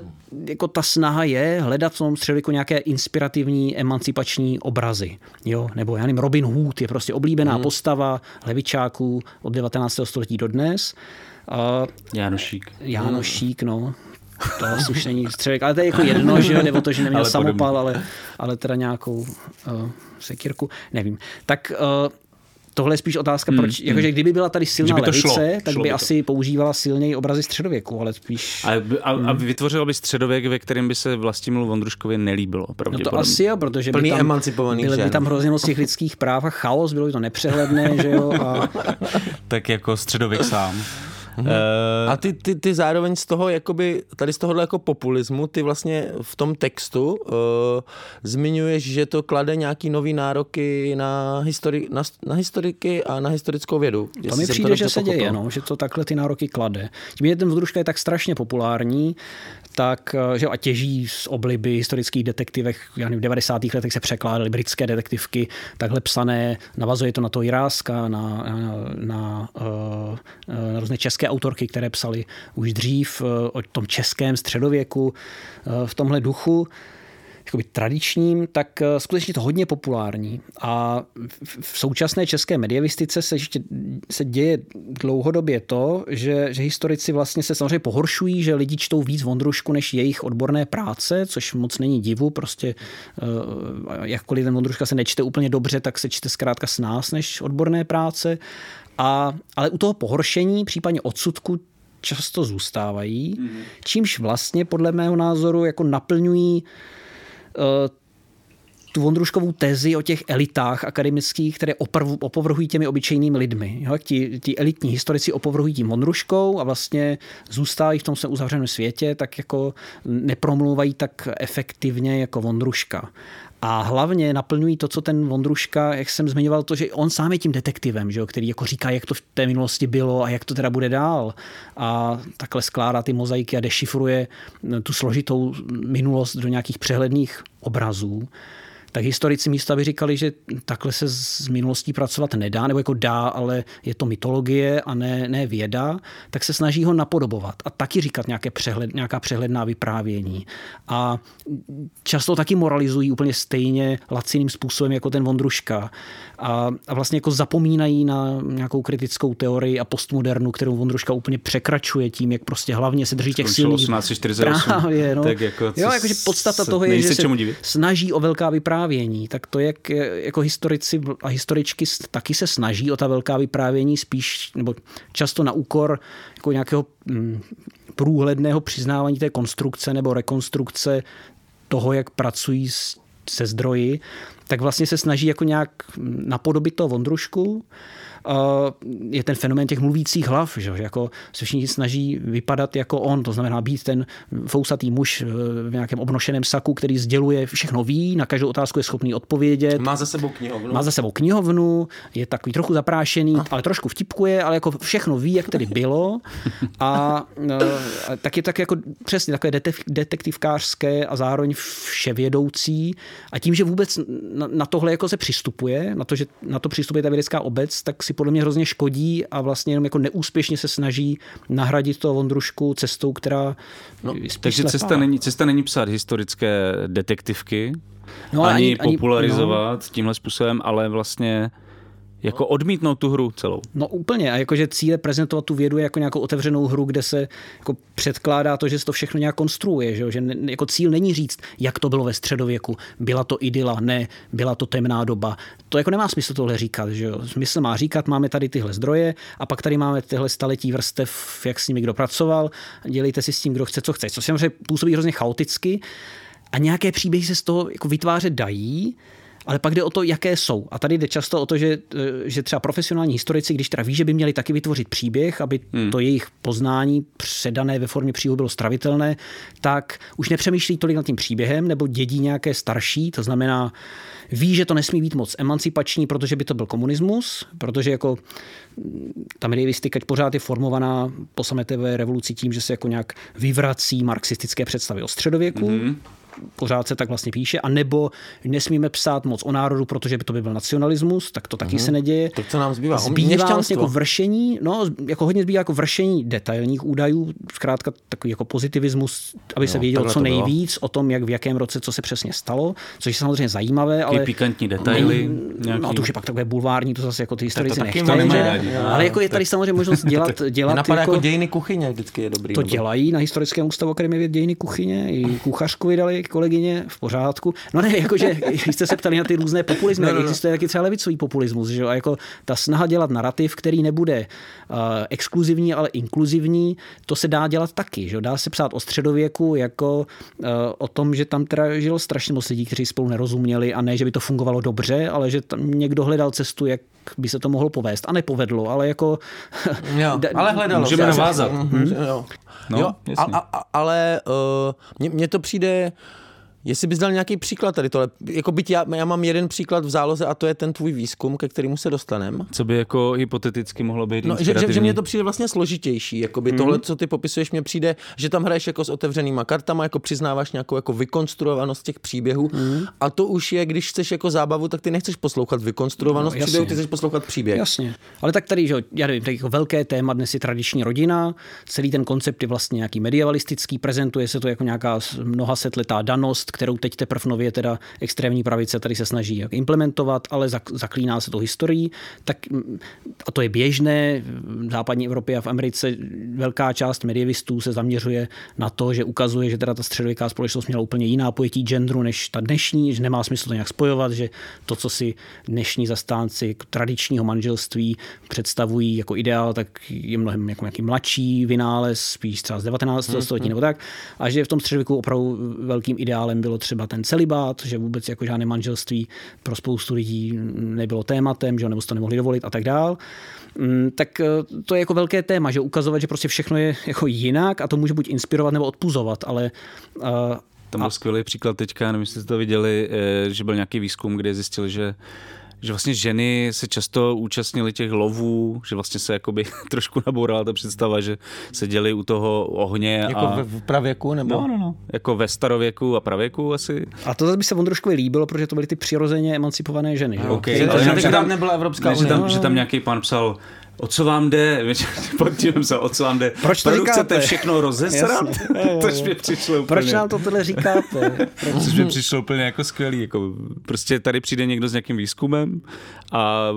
jako ta snaha je hledat v tom středověku nějaké inspirativní, emancipační obrazy. Jo? Nebo já nevím, Robin Hood je prostě oblíbená mm. postava levičáků od 19. století do dnes. Uh, Jánošík. Jánošík, no. To asi už není středověk, ale to je jako jedno, že nebo to, že neměl ale samopal, ale, ale teda nějakou uh, sekírku, nevím. Tak uh, tohle je spíš otázka, hmm, proč, hmm. jakože kdyby byla tady silná by levice, šlo, tak šlo by, by asi to. používala silněji obrazy středověku, ale spíš... A, a, hmm. a vytvořil by středověk, ve kterém by se Vlastimu Vondruškovi nelíbilo, No to asi jo, protože Plný by tam, emancipovaný byly by tam hrozně moc těch lidských práv a chaos, bylo by to nepřehledné, že jo. A... tak jako středověk sám. Uh, a ty, ty, ty zároveň z toho, jakoby, tady z tohohle jako populismu, ty vlastně v tom textu uh, zmiňuješ, že to klade nějaký nový nároky na, histori, na, na historiky a na historickou vědu. To mi přijde, to že se pochopil. děje, no, že to takhle ty nároky klade. Tím, že ten Vzdruška je tak strašně populární, tak eh, že a těží z obliby historických detektivech, já nevím, v 90. letech se překládaly britské detektivky, takhle psané, navazuje to na to Jiráska, na, na, na, na, na různé české autorky, které psali už dřív eh, o tom českém středověku eh, v tomhle duchu jakoby tradičním, tak eh, skutečně to hodně populární. A v současné české medievistice se, ještě, se děje dlouhodobě to, že, že historici vlastně se samozřejmě pohoršují, že lidi čtou víc Vondrušku než jejich odborné práce, což moc není divu, prostě eh, jakkoliv ten Vondruška se nečte úplně dobře, tak se čte zkrátka s nás než odborné práce. A, ale u toho pohoršení, případně odsudku, často zůstávají, mm-hmm. čímž vlastně podle mého názoru jako naplňují Eh, tu Vondruškovou tezi o těch elitách akademických, které oprvu, opovrhují těmi obyčejnými lidmi. Jo, ti, ti elitní historici opovrhují tím Vondruškou a vlastně zůstávají v tom se uzavřeném světě, tak jako nepromluvají tak efektivně jako Vondruška. A hlavně naplňují to, co ten Vondruška, jak jsem zmiňoval, to, že on sám je tím detektivem, že jo, který jako říká, jak to v té minulosti bylo a jak to teda bude dál. A takhle skládá ty mozaiky a dešifruje tu složitou minulost do nějakých přehledných obrazů tak historici místo, aby říkali, že takhle se z minulostí pracovat nedá, nebo jako dá, ale je to mytologie a ne, ne věda, tak se snaží ho napodobovat a taky říkat nějaké přehled, nějaká přehledná vyprávění. A často taky moralizují úplně stejně laciným způsobem jako ten Vondruška. A, a vlastně jako zapomínají na nějakou kritickou teorii a postmodernu, kterou Vondruška úplně překračuje tím, jak prostě hlavně se drží těch silných. 1848. Právě, no. Tak jako, jo, jakože podstata toho je, že se snaží o velká vyprávění vyprávění, tak to, jak jako historici a historičky taky se snaží o ta velká vyprávění spíš, nebo často na úkor jako nějakého mm, průhledného přiznávání té konstrukce nebo rekonstrukce toho, jak pracují se zdroji, tak vlastně se snaží jako nějak napodobit toho Vondrušku, je ten fenomén těch mluvících hlav, že jako se všichni snaží vypadat jako on, to znamená být ten fousatý muž eh, v nějakém obnošeném saku, který sděluje všechno ví, na každou otázku je schopný odpovědět. Má za sebou knihovnu. Má za sebou knihovnu, je takový trochu zaprášený, a. ale trošku vtipkuje, ale jako všechno ví, jak tedy bylo. A, a eh, tak je tak jako přesně takové detektivkářské a zároveň vševědoucí. A tím, že vůbec na, na tohle jako se přistupuje, na to, že na to přistupuje ta vědecká obec, tak si podle mě hrozně škodí a vlastně jenom jako neúspěšně se snaží nahradit to Vondrušku cestou, která no, Takže slepá. cesta není, cesta není psát historické detektivky, no, ani, ani popularizovat no. tímhle způsobem, ale vlastně jako odmítnout tu hru celou. No úplně. A jakože cíle prezentovat tu vědu jako nějakou otevřenou hru, kde se jako předkládá to, že se to všechno nějak konstruuje. Že, že ne, jako cíl není říct, jak to bylo ve středověku. Byla to idyla, ne, byla to temná doba. To jako nemá smysl tohle říkat. Že jo? Smysl má říkat, máme tady tyhle zdroje a pak tady máme tyhle staletí vrstev, jak s nimi kdo pracoval. Dělejte si s tím, kdo chce, co chce. Co samozřejmě působí hrozně chaoticky. A nějaké příběhy se z toho jako vytvářet dají, ale pak jde o to, jaké jsou. A tady jde často o to, že, že třeba profesionální historici, když teda ví, že by měli taky vytvořit příběh, aby hmm. to jejich poznání předané ve formě příběhu bylo stravitelné, tak už nepřemýšlí tolik nad tím příběhem nebo dědí nějaké starší, to znamená, ví, že to nesmí být moc emancipační, protože by to byl komunismus, protože jako ta medievistika pořád je formovaná po sametové revoluci tím, že se jako nějak vyvrací marxistické představy o středověku. Mm-hmm pořád se tak vlastně píše, a nebo nesmíme psát moc o národu, protože by to by byl nacionalismus, tak to taky mm-hmm. se neděje. Tak co nám zbývá? Zbývá vlastně jako vršení, no, jako hodně zbývá jako vršení detailních údajů, zkrátka takový jako pozitivismus, aby no, se vědělo co nejvíc o tom, jak v jakém roce co se přesně stalo, což je samozřejmě zajímavé, ale... pikantní detaily. Nějaký... No to už je pak takové bulvární, to zase jako ty historici nechtějí. Ale jako je tady samozřejmě možnost dělat, dělat Napadá jako, jako dějiny kuchyně, vždycky je dobrý. To dělají na historickém ústavu Akademie věd dějiny kuchyně, i kuchařku vydali kolegyně, v pořádku. No ne, jakože, jste se ptali na ty různé populismy, no, no, no. existuje taky třeba levicový populismus, že jo? A jako ta snaha dělat narrativ, který nebude uh, exkluzivní, ale inkluzivní, to se dá dělat taky, že jo? Dá se psát o středověku jako uh, o tom, že tam teda žilo strašně moc lidí, kteří spolu nerozuměli a ne, že by to fungovalo dobře, ale že tam někdo hledal cestu, jak by se to mohlo povést. A nepovedlo, ale jako... Jo, ale hledalo. Můžeme navázat. Hmm. Jo. No, jo, a, a, ale uh, mně to přijde Jestli bys dal nějaký příklad tady tohle, jako byť já, já mám jeden příklad v záloze a to je ten tvůj výzkum, ke kterému se dostaneme. Co by jako hypoteticky mohlo být no, že, že, že, mně to přijde vlastně složitější, jako by mm. tohle, co ty popisuješ, mně přijde, že tam hraješ jako s otevřenýma kartama, jako přiznáváš nějakou jako vykonstruovanost těch příběhů mm. a to už je, když chceš jako zábavu, tak ty nechceš poslouchat vykonstruovanost no, příběhu, ty chceš poslouchat příběh. Jasně, ale tak tady, že já nevím, tak jako velké téma dnes je tradiční rodina, celý ten koncept je vlastně nějaký medievalistický, prezentuje se to jako nějaká mnoha setletá danost, kterou teď teprve nově teda extrémní pravice tady se snaží jak implementovat, ale zaklíná se to historií. Tak, a to je běžné. V západní Evropě a v Americe velká část medievistů se zaměřuje na to, že ukazuje, že teda ta středověká společnost měla úplně jiná pojetí genderu než ta dnešní, že nemá smysl to nějak spojovat, že to, co si dnešní zastánci tradičního manželství představují jako ideál, tak je mnohem jako nějaký mladší vynález, spíš třeba z 19. Hmm, století hmm. nebo tak. A že v tom středověku opravdu velkým ideálem bylo třeba ten celibát, že vůbec jako žádné manželství pro spoustu lidí nebylo tématem, že nebo to nemohli dovolit a tak dál. Mm, tak eh, to je jako velké téma, že ukazovat, že prostě všechno je jako jinak a to může buď inspirovat nebo odpuzovat, ale uh, tam byl a... skvělý příklad teďka, nevím, jestli jste to viděli, eh, že byl nějaký výzkum, kde zjistil, že že vlastně ženy se často účastnily těch lovů, že vlastně se jakoby trošku nabourala ta představa, že se děli u toho ohně. Jako a... v pravěku? Nebo? No, no, no. Jako ve starověku a pravěku asi. A to zase by se Vondruškovi líbilo, protože to byly ty přirozeně emancipované ženy. Že? Okay. Že, ale že, že tam nebyla Evropská unie. Že tam, že tam nějaký pán psal, o co vám jde, pod tím se, o co vám jde. Proč to říkáte? chcete všechno rozesrat? to mi přišlo úplně. Proč nám to tohle říkáte? Což mi přišlo úplně jako skvělý. Jako, prostě tady přijde někdo s nějakým výzkumem a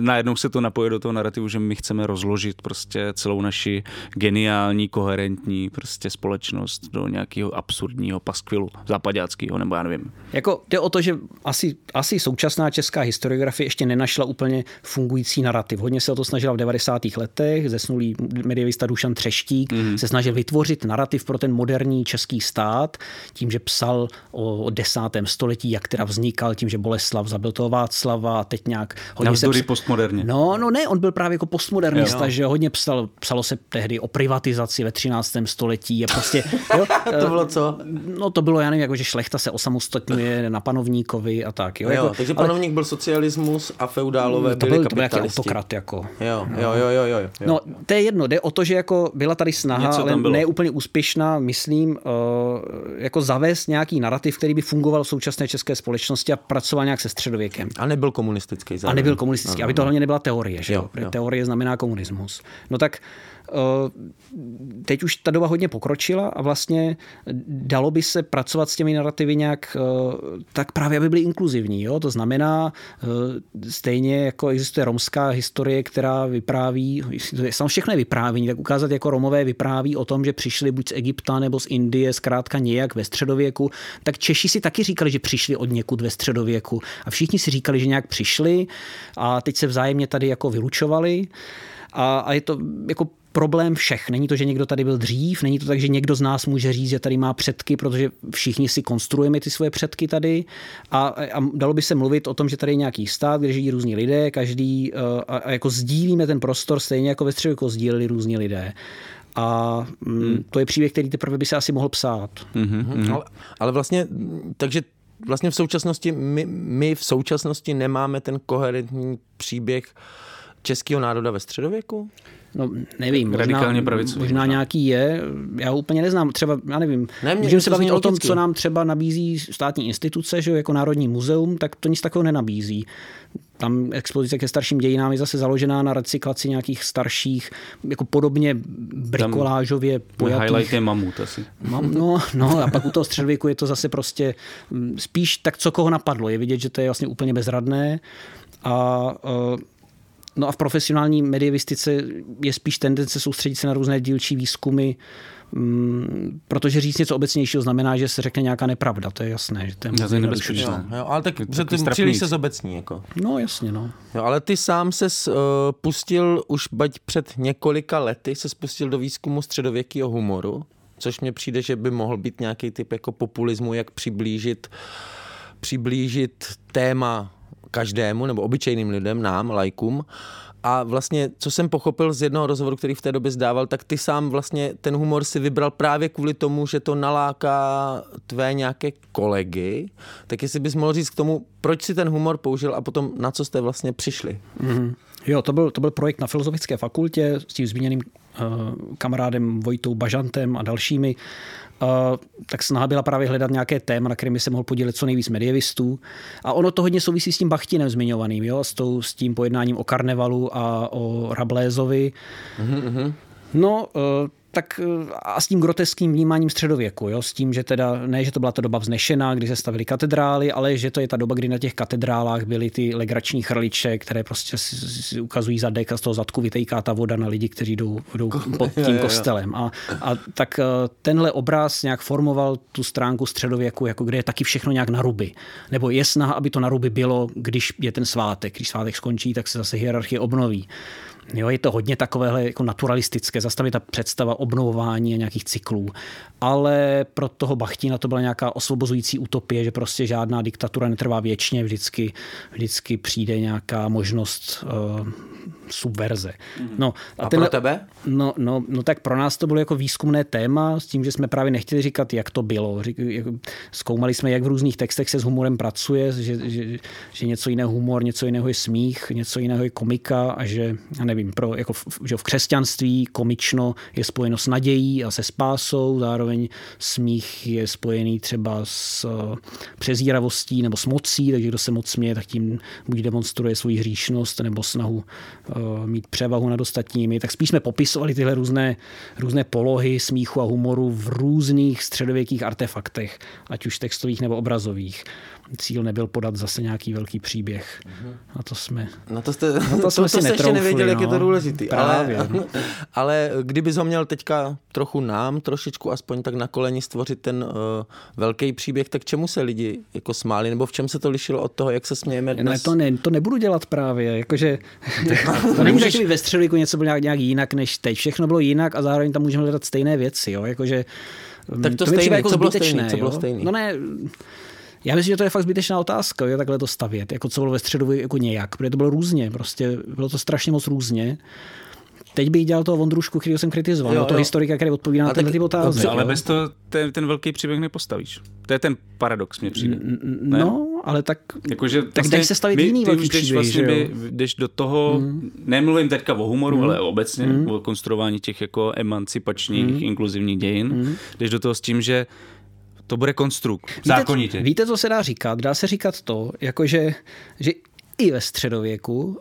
najednou se to napoje do toho narrativu, že my chceme rozložit prostě celou naši geniální, koherentní prostě společnost do nějakého absurdního paskvilu západáckého, nebo já nevím. Jako jde o to, že asi, asi současná česká historiografie ještě nenašla úplně fungující narrativ. Hodně se o to snažila v 90. letech, zesnulý medievista Dušan Třeštík mm. se snažil vytvořit narrativ pro ten moderní český stát, tím, že psal o desátém století, jak teda vznikal, tím, že Boleslav zabil toho Václava a teď nějak hodně Navzdory se... postmoderně. No, no ne, on byl právě jako postmodernista, jo. že hodně psal, psalo se tehdy o privatizaci ve 13. století a prostě... Jo, to bylo co? No to bylo, já nevím, jako, že šlechta se osamostatňuje na panovníkovi a tak. Jo, jo jako, takže panovník ale... byl socialismus a feudálové to byli byl, to byl autokrat, jako. Jo, jo, jo, jo, jo, jo. No, to je jedno, jde o to, že jako byla tady snaha, Něco ale ne úplně úspěšná, myslím, uh, jako zavést nějaký narrativ, který by fungoval v současné české společnosti a pracoval nějak se středověkem. A nebyl komunistický. Zároveň. A nebyl komunistický, aby to hlavně nebyla teorie, že jo? jo. Teorie znamená komunismus. No tak Eh, teď už ta doba hodně pokročila a vlastně dalo by se pracovat s těmi narrativy nějak eh, tak právě, aby byly inkluzivní. Jo? To znamená, eh, stejně jako existuje romská historie, která vypráví, sam všechno je vyprávění, tak ukázat jako Romové vypráví o tom, že přišli buď z Egypta nebo z Indie, zkrátka nějak ve středověku, tak Češi si taky říkali, že přišli od někud ve středověku a všichni si říkali, že nějak přišli a teď se vzájemně tady jako vylučovali a, a je to jako problém všech. Není to, že někdo tady byl dřív, není to tak, že někdo z nás může říct, že tady má předky, protože všichni si konstruujeme ty svoje předky tady a, a dalo by se mluvit o tom, že tady je nějaký stát, kde žijí různí lidé, každý a, a jako sdílíme ten prostor stejně jako ve středu jako sdíleli různí lidé. A mm, to je příběh, který teprve by se asi mohl psát. Mm-hmm. Ale, ale vlastně, takže vlastně v současnosti, my, my v současnosti nemáme ten koherentní příběh českého národa ve středověku? No, nevím. Možná, Radikálně pravicový. Možná nějaký je. Já ho úplně neznám. Třeba, já nevím. Ne, Můžeme se bavit o tom, co nám třeba nabízí státní instituce, že jako Národní muzeum, tak to nic takového nenabízí. Tam expozice ke starším dějinám je zase založená na recyklaci nějakých starších, jako podobně brikolážově pojatých. Highlight je mamut asi. Mam, no, no, a pak u toho středověku je to zase prostě mm, spíš tak, co koho napadlo. Je vidět, že to je vlastně úplně bezradné. A uh, No a v profesionální medievistice je spíš tendence soustředit se na různé dílčí výzkumy, mm, protože říct něco obecnějšího znamená, že se řekne nějaká nepravda, to je jasné. Že to je to je nebezpečné. Jo, jo, ale tak to, ty příliš se zobecní. Jako. No jasně, no. Jo, ale ty sám se uh, pustil už bať před několika lety, se spustil do výzkumu středověkého humoru, což mně přijde, že by mohl být nějaký typ jako populismu, jak přiblížit přiblížit téma každému nebo obyčejným lidem, nám, lajkům. A vlastně, co jsem pochopil z jednoho rozhovoru, který v té době zdával, tak ty sám vlastně ten humor si vybral právě kvůli tomu, že to naláká tvé nějaké kolegy. Tak jestli bys mohl říct k tomu, proč si ten humor použil a potom na co jste vlastně přišli? Mm-hmm. Jo, to byl, to byl projekt na Filozofické fakultě s tím zmíněným uh, kamarádem Vojtou Bažantem a dalšími tak snaha byla právě hledat nějaké téma, na kterém by se mohl podílet co nejvíc medievistů. A ono to hodně souvisí s tím Bachtinem zmiňovaným, jo? S, tou, s tím pojednáním o karnevalu a o Rablézovi. Mm-hmm. No, uh, tak eh, a s tím groteským vnímáním středověku, jo? s tím, že teda ne, že to byla ta doba vznešená, kdy se stavily katedrály, ale že to je ta doba, kdy na těch katedrálách byly ty legrační chrliče, které prostě si, si ukazují zadek a z toho zadku vytejká ta voda na lidi, kteří jdou, jdou pod tím kostelem. A, a tak eh, tenhle obraz nějak formoval tu stránku středověku, jako kde je taky všechno nějak na ruby. Nebo je snaha, aby to na ruby bylo, když je ten svátek. Když svátek skončí, tak se zase hierarchie obnoví. Jo, je to hodně takovéhle jako naturalistické, zastavit ta představa obnovování a nějakých cyklů. Ale pro toho Bachtina to byla nějaká osvobozující utopie, že prostě žádná diktatura netrvá věčně, vždycky, vždycky přijde nějaká možnost uh, subverze. Mhm. No, a, a tenhle, pro tebe? No, no, no tak pro nás to bylo jako výzkumné téma, s tím, že jsme právě nechtěli říkat, jak to bylo. Zkoumali jsme, jak v různých textech se s humorem pracuje, že, že, že něco jiného humor, něco jiného je smích, něco jiného je komika a že, já nevím, pro, jako v, že v křesťanství komično je spojeno s nadějí a se spásou, zároveň smích je spojený třeba s uh, přezíravostí nebo s mocí, takže kdo se moc směje, tak tím buď demonstruje svoji hříšnost nebo snahu mít převahu nad ostatními. Tak spíš jsme popisovali tyhle různé, různé polohy smíchu a humoru v různých středověkých artefaktech, ať už textových nebo obrazových cíl nebyl podat zase nějaký velký příběh. Mhm. A to jsme, na to, jste, na to, to jsme to si netroufli, ještě nevěděli, no. jak je to no. důležitý. Právě. Ale, ale kdybys ho měl teďka trochu nám, trošičku aspoň tak na koleni stvořit ten uh, velký příběh, tak čemu se lidi jako smáli, nebo v čem se to lišilo od toho, jak se smějeme dnes? Ne, to, ne, to nebudu dělat právě, jakože to nemůže být ve středověku něco bylo nějak, nějak jinak než teď. Všechno bylo jinak a zároveň tam můžeme hledat stejné věci, jo, jakože tak to, to stejné, jako co bylo stejné, co bylo stejné? No ne, já myslím, že to je fakt zbytečná otázka, jo, takhle to stavět, jako co bylo ve středu jako nějak, protože to bylo různě, prostě bylo to strašně moc různě. Teď bych dělal toho Vondrušku, který jsem kritizoval, jo, no, toho historika, který odpovídá na ty otázky. Ale bez toho ten, ten velký příběh nepostavíš. To je ten paradox, mě přijde. Ne? No, ale tak, jako, že tak vlastně, se stavit jiný velký příběh. Vlastně by, jdeš do toho, mm. nemluvím teďka o humoru, mm. ale obecně mm. o konstruování těch jako emancipačních, mm. inkluzivních dějin, mm. jdeš do toho s tím, že to bude konstrukt. Zákonitě. Víte, víte, co se dá říkat? Dá se říkat to, jakože, že i ve středověku uh,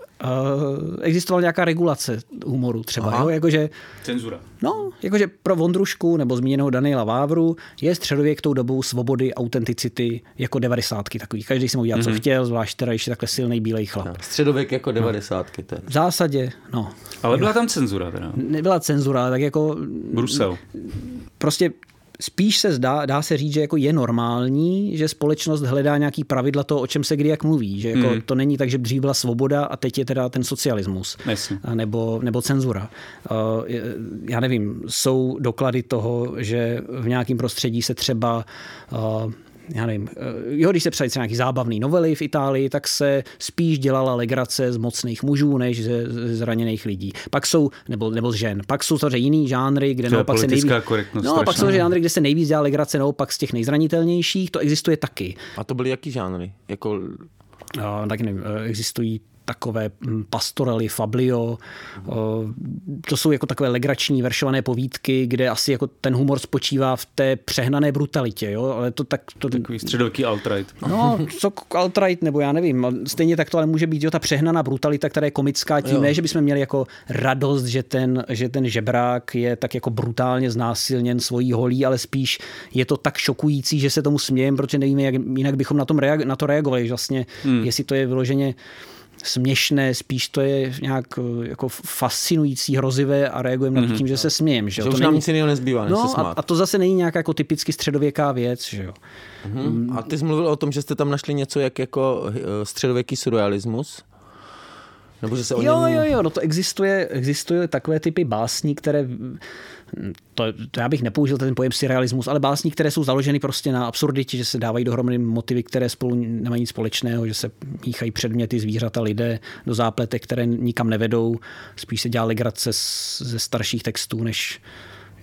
existovala nějaká regulace humoru třeba. Jo? Jakože, Cenzura. No, jakože pro Vondrušku nebo zmíněného Daniela Vávru je středověk tou dobou svobody, autenticity jako devadesátky takový. Každý si mohl dělat, mm-hmm. co mhm. chtěl, zvlášť teda ještě takhle silný bílej chlap. No, středověk jako devadesátky. No. V zásadě, no. Ale byla tam cenzura teda. Nebyla cenzura, tak jako... Brusel. Prostě spíš se zdá, dá se říct, že jako je normální, že společnost hledá nějaký pravidla toho, o čem se kdy jak mluví. Že jako Hmm. to není tak, že dřív byla svoboda a teď je teda ten socialismus. Jasně. Nebo, nebo cenzura. Já nevím, jsou doklady toho, že v nějakém prostředí se třeba já nevím, eh, jo, když se psali třeba nějaký zábavný novely v Itálii, tak se spíš dělala legrace z mocných mužů, než ze zraněných lidí. Pak jsou, nebo, nebo z žen. Pak jsou samozřejmě jiný žánry, kde To naopak se nejvíc... No, a pak strašná. jsou žánry, kde se nejvíc dělá legrace naopak z těch nejzranitelnějších. To existuje taky. A to byly jaký žánry? Jako Uh, tak nevím, eh, existují takové hm, pastorely, fablio, uh, to jsou jako takové legrační veršované povídky, kde asi jako ten humor spočívá v té přehnané brutalitě, jo, ale to tak... To, Takový středový alt-right. No, co alt-right, nebo já nevím. Stejně tak to ale může být jo, ta přehnaná brutalita, která je komická tím, Jo. ne, že bychom měli jako radost, že ten, že ten žebrák je tak jako brutálně znásilněn svojí holí, ale spíš je to tak šokující, že se tomu smějeme, protože nevíme, jak jinak bychom na, tom reag- na to reagovali. Vlastně, hmm. jestli to je vyloženě směšné, spíš to je nějak eh, jako fascinující, hrozivé a reagujeme na to tím, že se smějeme. Že, že jo? už to nám není... nic jiného nezbývá, než se No a, smát. a to zase není nějaká jako typicky středověká věc, že jo. Mhm. A ty jsi mluvil o tom, že jste tam našli něco jak jako eh, středověký surrealismus? Nebo že se o Jo, něm... jo, jo, no to existuje, existuje takové typy básní, které, to, to já bych nepoužil ten pojem surrealismus, ale básní, které jsou založeny prostě na absurditě, že se dávají dohromady motivy, které spolu nemají nic společného, že se míchají předměty, zvířata, lidé do zápletek, které nikam nevedou, spíš se dělá legrace ze starších textů, než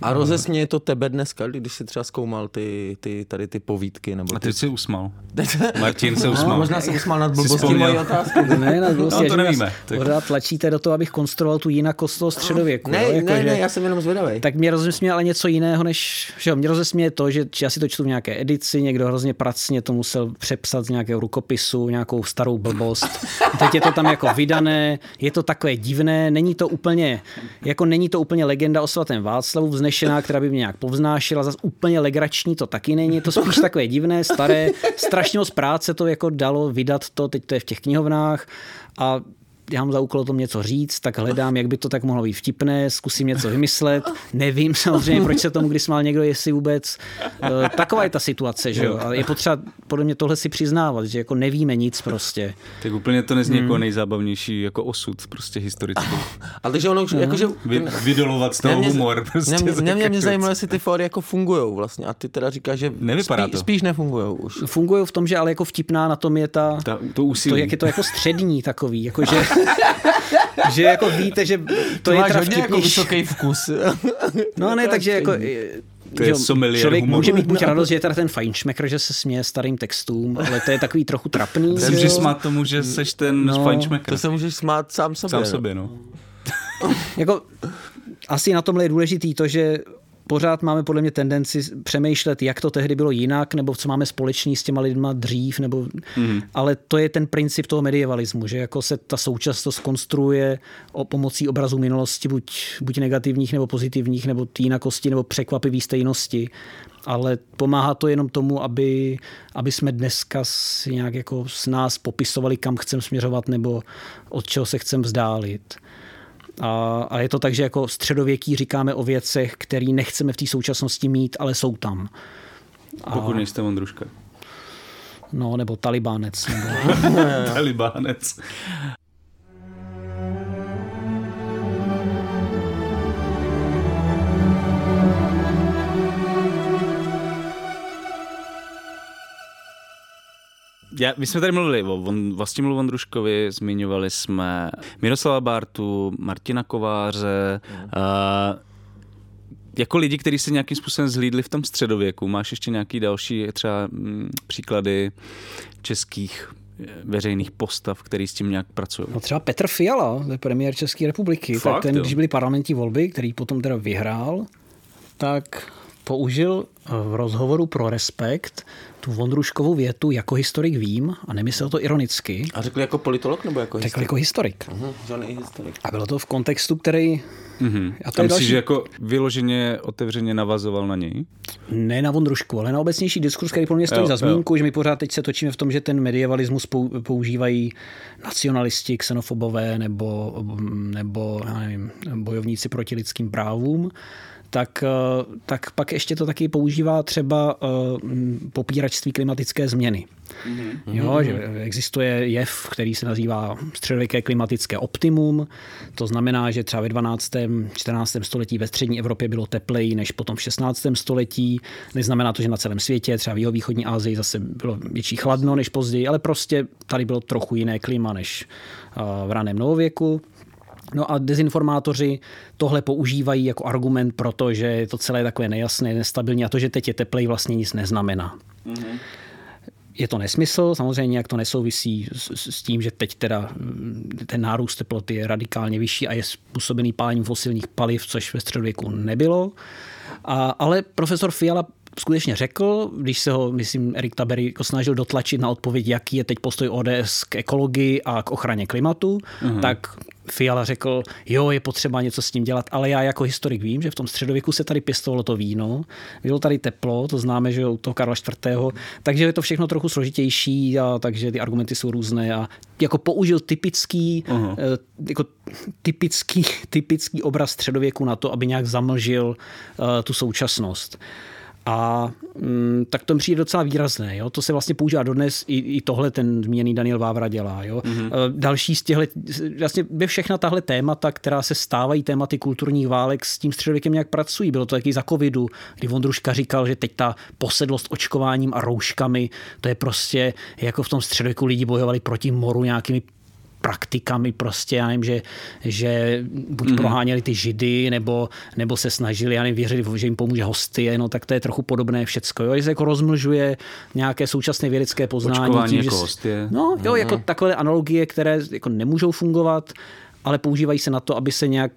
A rozesměje to tebe dneska, když jsi třeba zkoumal ty, ty, tady ty povídky? Nebo A ty... teď si usmal. Martin se No, usmal. možná jsem usmál nad Jsi blbostí mojí otázky. Ne, na No, to nevíme. Tak- Pořád tlačíte do toho, abych konstruoval tu jinakost toho středověku. Ne, jo, jako, ne, že- ne, já jsem jenom zvědavý. tak mě rozesměje ale něco jiného, než, že jo, mě rozesměje to, že já si to čtu v nějaké edici, někdo hrozně pracně to musel přepsat z nějakého rukopisu, nějakou starou blbost. Teď je to tam jako vydané, je to takové divné, není to úplně, jako není to úplně legenda o svatém Václavu vznešená, která by mě nějak povznášela, zase úplně legrační to taky není, to spíš takové divné, staré, strašně moc práce to jako dalo vydat to, teď to je v těch knihovnách a já mám za úkol o tom něco říct, tak hledám, jak by to tak mohlo být vtipné, zkusím něco vymyslet. Nevím samozřejmě, proč se tomu, když smál někdo, jestli vůbec. eh, Taková je ta situace, že jo. A je potřeba podle mě tohle si přiznávat, že jako nevíme nic prostě. Tak úplně to nezní jako nejzábavnější jako osud prostě historický. Ale takže ono, jakože... Vy, vydolovat z toho mě- humor. Prostě Mě, mě, mě, mě každou zajímalo, jestli ty fóry jako fungují vlastně. A ty teda říkáš, že Nevypadá spí, to. spíš nefungují už. Fungují v tom, že ale jako vtipná na tom je ta, Ta, to to, úsilí. jak je to jako střední takový, jako že, jako víte, že to je teda hodně jako vysoký vkus. No ne, takže jako... To je že jo, sommelier člověk humoru. může mít buď radost, že je teda ten fajnšmekr, že se směje starým textům, ale to je takový trochu trapný. Že že jo. smát tomu, že seš ten No, no, fajnšmekr. To se můžeš smát sám sobě. Sám no. sobě, no. Jako, asi na tomhle je důležitý to, že pořád máme podle mě tendenci přemýšlet, jak to tehdy bylo jinak, nebo co máme společný s těma lidma dřív, nebo, mm. ale to je ten princip toho medievalismu, že jako se ta současnost konstruuje o pomocí obrazů minulosti, buď, buď negativních nebo pozitivních, nebo jinakosti, nebo překvapivý stejnosti. Ale pomáhá to jenom tomu, aby, aby jsme dneska si nějak jako s nás popisovali, kam chceme směřovat, nebo od čeho se chceme vzdálit. A, a je to tak, že jako středověký říkáme o věcech, které nechceme v té současnosti mít, ale jsou tam. A, Pokud nejste Vondruška. no, nebo talibánec. Nebo, Talibánec. Já, my jsme tady mluvili o Von, Vlastimilu Vondruškovi, zmiňovali jsme Miroslava Bártu, Martina Kováře, mm. uh, jako lidi, kteří se nějakým způsobem zhlídli v tom středověku. Máš ještě nějaký další třeba mm, příklady českých eh, veřejných postav, který s tím nějak pracují? no třeba Petr Fiala, to je premiér České republiky, Fakt, tak ten, jo? když byly parlamentní volby, který potom teda vyhrál, tak použil v rozhovoru pro Respekt tu Vondruškovou větu jako historik vím a nemyslel to ironicky, A řekli jako politolog nebo jako řekl historik? jako historik. Mhm, i historik. A bylo to v kontextu, který... Mm-hmm. A A to je myslíš, další- že jako vyloženě otevřeně navazoval na něj? Ne na Vondrušku, ale na obecnější diskurs, který pro mě stojí Jo, za jo. zmínku, že my pořád teď se točíme v tom, že ten medievalismus pou- používají nacionalisti, xenofobové nebo, nebo já nevím, bojovníci proti lidským právům. Tak, tak pak ještě to taky používá třeba popíračství klimatické změny. Mm-hmm. Jo, že existuje jev, který se nazývá středověké klimatické optimum. To znamená, že třeba ve 12. 14. století ve střední Evropě bylo tepleji než potom v 16. století. Neznamená to, že na celém světě, třeba v jeho východní Asii zase bylo větší chladno než později, ale prostě tady bylo trochu jiné klima než v raném novověku. No a dezinformátoři tohle používají jako argument, protože je to celé takové nejasné, nestabilní a to, že teď je teplej, vlastně nic neznamená. Mm-hmm je to nesmysl, samozřejmě jak to nesouvisí s, s tím, že teď teda mm, ten nárůst teploty je radikálně vyšší a je způsobený pálením fosilních paliv, což ve středověku nebylo. A, ale profesor Fiala skutečně řekl, když se ho, myslím, Erik Tabery jako snažil dotlačit na odpověď, jaký je teď postoj ODS k ekologii a k ochraně klimatu, uh-huh. tak Fiala řekl, jo, je potřeba něco s tím dělat, ale já jako historik vím, že v tom středověku se tady pěstovalo to víno, bylo tady teplo, to známe, že u toho Karla IV. Takže je to všechno trochu složitější, a takže ty argumenty jsou různé a jako použil typický, uh-huh. jako typický, typický obraz středověku na to, aby nějak zamlžil uh, tu současnost. A mm, tak to přijde docela výrazné. Jo? To se vlastně používá dodnes, i, i tohle ten zmíněný Daniel Vávra dělá. Jo? Mm-hmm. Další z těchto, vlastně ve všechna tahle témata, která se stávají tématy kulturních válek, s tím středověkem nějak pracují. Bylo to taky za covidu, kdy Vondruška říkal, že teď ta posedlost očkováním a rouškami, to je prostě jako v tom středověku lidi bojovali proti moru nějakými praktikami prostě, já nevím, že, že buď mm. proháněli ty židy, nebo, nebo se snažili, já nevím, věřili, že jim pomůže hosty, no tak to je trochu podobné všecko, jo, že se jako rozmlžuje nějaké současné vědecké poznání. Očkování tím, jako že, hostie. No, jo, jako takové analogie, které jako nemůžou fungovat, ale používají se na to, aby se nějak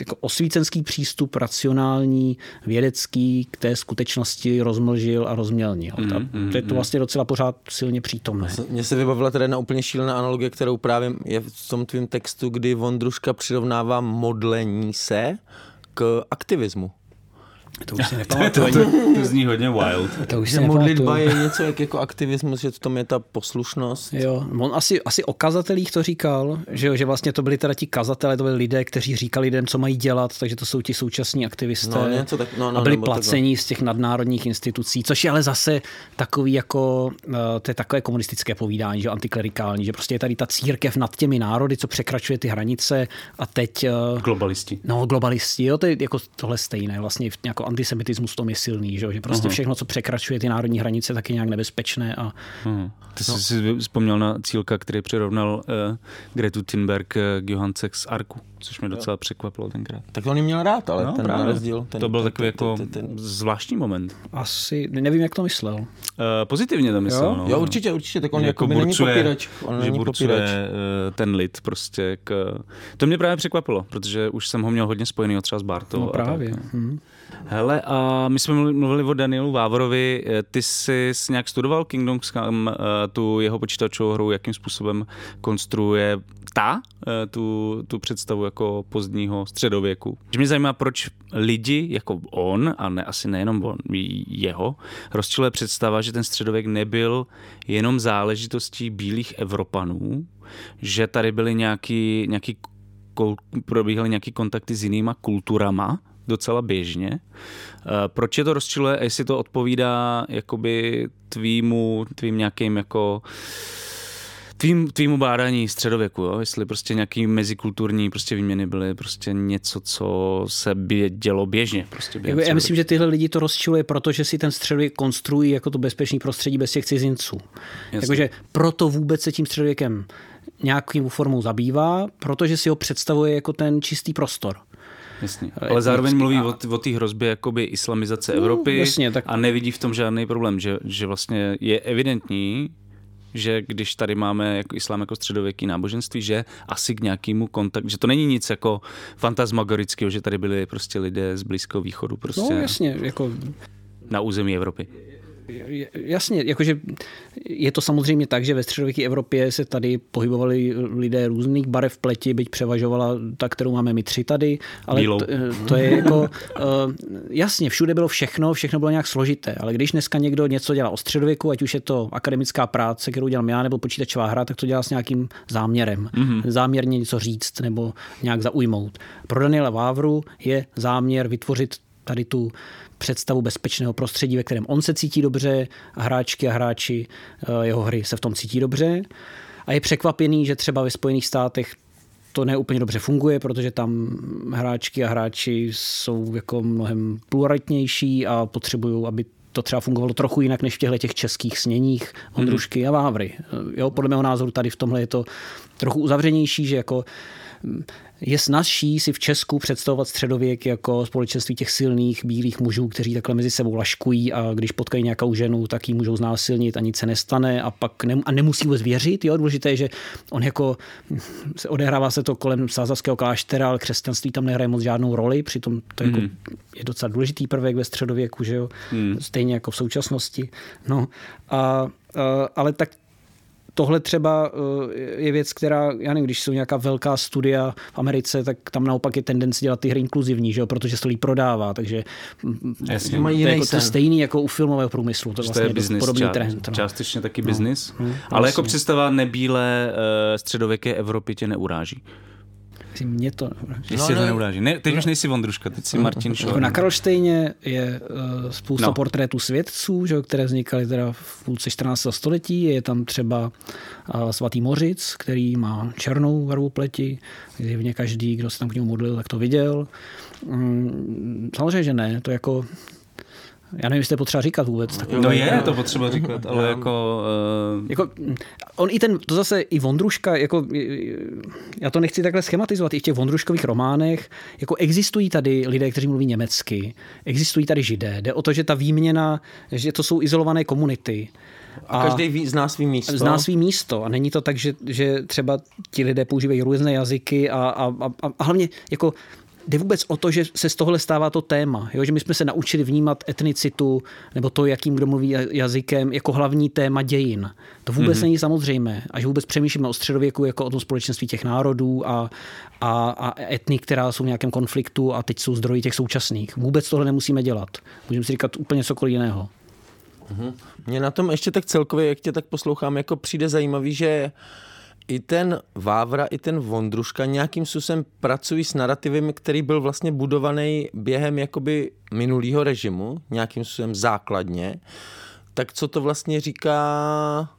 jako osvícenský přístup, racionální, vědecký k té skutečnosti rozmlžil a rozmělnil. Mm, Ta, mm, to je to mm. vlastně docela pořád silně přítomné. Mně se vybavila teda jedna úplně šílená analogie, kterou právě je v tom tvém textu, kdy Vondruška přirovnává modlení se k aktivismu. To už si nepamatuju. to, to, to zní hodně wild. To už si Modlitba je něco jak jako aktivismus, že to tom je ta poslušnost. Jo, on asi, asi o kazatelích to říkal, že, že vlastně to byli teda ti kazatelé, to byli lidé, kteří říkali lidem, co mají dělat, takže to jsou ti současní aktivisté. No, něco tak, no, no, a byli placení z těch nadnárodních institucí, což je ale zase takový jako, eh, to je takové komunistické povídání, že antiklerikální, že prostě je tady ta církev nad těmi národy, co překračuje ty hranice a teď... Eh, globalisti. No, globalisti, jo, to je jako tohle stejné, vlastně jako antisemitismus v tom je silný, že, že prostě uh-huh. všechno, co překračuje ty národní hranice, tak je nějak nebezpečné. A, uh-huh. Ty no. jsi si vzpomněl na cílka, který přirovnal uh, Gretu Thunberg uh, k Johanse z Arku, což mě docela překvapilo tenkrát. Tak on ji měl rád, ale no, ten právě. rozdíl. Ten, to byl ten, takový ten, jako ten, ten, ten, zvláštní moment. Asi, nevím, jak to myslel. Uh, pozitivně to myslel. Jo, no. jo určitě, určitě, tak on jako, jako není popírač. On že není popírač. Uh, ten lid prostě. K... To mě právě překvapilo, protože už jsem ho měl hodně spojený třeba s Bartou. No právě. Tak, hmm. Hele, a my jsme mluvili o Danielu Vávorovi. Eh, ty jsi nějak studoval Kingdoms Come, eh, tu jeho počítačovou hru, jakým způsobem konstruuje ta eh, tu, tu představu jako pozdního středověku. Mě zajímá, proč lidi jako on, a ne, asi nejenom on, jeho, rozčiluje představa, že ten středověk nebyl jenom záležitostí bílých Evropanů, že tady byly nějaký, nějaký probíhaly nějaký kontakty s jinýma kulturama, docela běžně. Eh, proč je to rozčiluje a jestli to odpovídá jakoby tvýmu, tvým nějakým jako tvým, tvýmu bádání středověku, jo? jestli prostě nějaký mezikulturní prostě výměny byly prostě něco, co se by dělo běžně. Prostě jako já myslím, že tyhle lidi to rozčiluje, protože si ten středověk konstruují jako to bezpečný prostředí bez těch cizinců. Jakože proto vůbec se tím středověkem nějakým formou zabývá, protože si ho představuje jako ten čistý prostor. Jasně. Ale zároveň mluví o, o té hrozbě jakoby islamizace no, Evropy jasně, tak... a nevidí v tom žádný problém, že, že vlastně je evidentní, že když tady máme jako islám jako středověký náboženství, že asi k nějakému kontaktu, že to není nic jako fantasmagorického, že tady byli prostě lidé z Blízkého východu prostě. No jasně, jako na území Evropy. Jasně, jakože je to samozřejmě tak, že ve středověké Evropě se tady pohybovali lidé různých barev pleti, byť převažovala ta, kterou máme my tři tady, ale to, to je jako, uh, jasně, všude bylo všechno, všechno bylo nějak složité, ale když dneska někdo něco dělá o středověku, ať už je to akademická práce, kterou dělám já, nebo počítačová hra, tak to dělá s nějakým záměrem. Mm-hmm. Záměrně něco říct nebo nějak zaujmout. Pro Daniela Vávru je záměr vytvořit tady tu představu bezpečného prostředí, ve kterém on se cítí dobře a hráčky a hráči eh, jeho hry se v tom cítí dobře. A je překvapený, že třeba ve Spojených státech to neúplně dobře funguje, protože tam hráčky a hráči jsou jako mnohem pluralitnější a potřebují, aby to třeba fungovalo trochu jinak než v těchto těch českých sněních, Ondrušky mm. a Vávry. Jo, podle mého názoru tady v tomhle je to trochu uzavřenější, že jako je snazší si v Česku představovat středověk jako společenství těch silných bílých mužů, kteří takhle mezi sebou laškují a když potkají nějakou ženu, tak ji můžou znásilnit a nic se nestane a pak ne, a nemusí vůbec věřit. Jo? Důležité je, že on jako se odehrává se to kolem sázavského kláštera, ale křesťanství tam nehraje moc žádnou roli, přitom to jako mm. je docela důležitý prvek ve středověku, že jo? Mm. stejně jako v současnosti. No a, ale tak tohle třeba eh, je věc, která, já nevím, když jsou nějaká velká studia v Americe, tak tam naopak je tendence dělat ty hry inkluzivní, že jo, protože se líp prodává, takže mm, Jasně. to je jako to stejný jako u filmového průmyslu. To, vlastně to je business, podobný ča- trend. No. Částečně taky no. biznis, no, ale jako představa nebílé uh, středověké Evropy tě neuráží. Mě to Jestli no, to neuráží. Ne, teď už nejsi Vondruška, teď si Martin Šor. Jako na Karlštejně je uh, spousta no. portrétů svědců, že, které vznikaly teda v půlce 14. století. Je tam třeba uh, svatý Mořic, který má černou barvu pleti. Zjevně každý, kdo se tam k němu modlil, tak to viděl. Um, samozřejmě, že ne. To jako já nevím, jestli je potřeba říkat vůbec. Tak no je to potřeba říkat, ale jako... Uh... jako... On i ten, to zase i Vondruška, jako, já to nechci takhle schematizovat, i v těch Vondruškových románech, jako existují tady lidé, kteří mluví německy, existují tady židé, jde o to, že ta výměna, že to jsou izolované komunity. A, a každý zná svý místo. Zná svý místo. A není to tak, že, že třeba ti lidé používají různé jazyky a, a, a, a hlavně jako jde vůbec o to, že se z tohle stává to téma, jo? že my jsme se naučili vnímat etnicitu nebo to, jakým kdo mluví jazykem, jako hlavní téma dějin. To vůbec mm-hmm. není samozřejmé. A že vůbec přemýšlíme o středověku jako o tom společenství těch národů a, a, a etnik, která jsou v nějakém konfliktu a teď jsou zdroji těch současných. Vůbec tohle nemusíme dělat. Můžeme si říkat úplně cokoliv jiného. Mně na tom ještě tak celkově, jak tě tak poslouchám, jako přijde zajímavý, že i ten Vávra, i ten Vondruška nějakým způsobem pracují s narrativem, který byl vlastně budovaný během jakoby minulého režimu, nějakým způsobem základně. Tak co to vlastně říká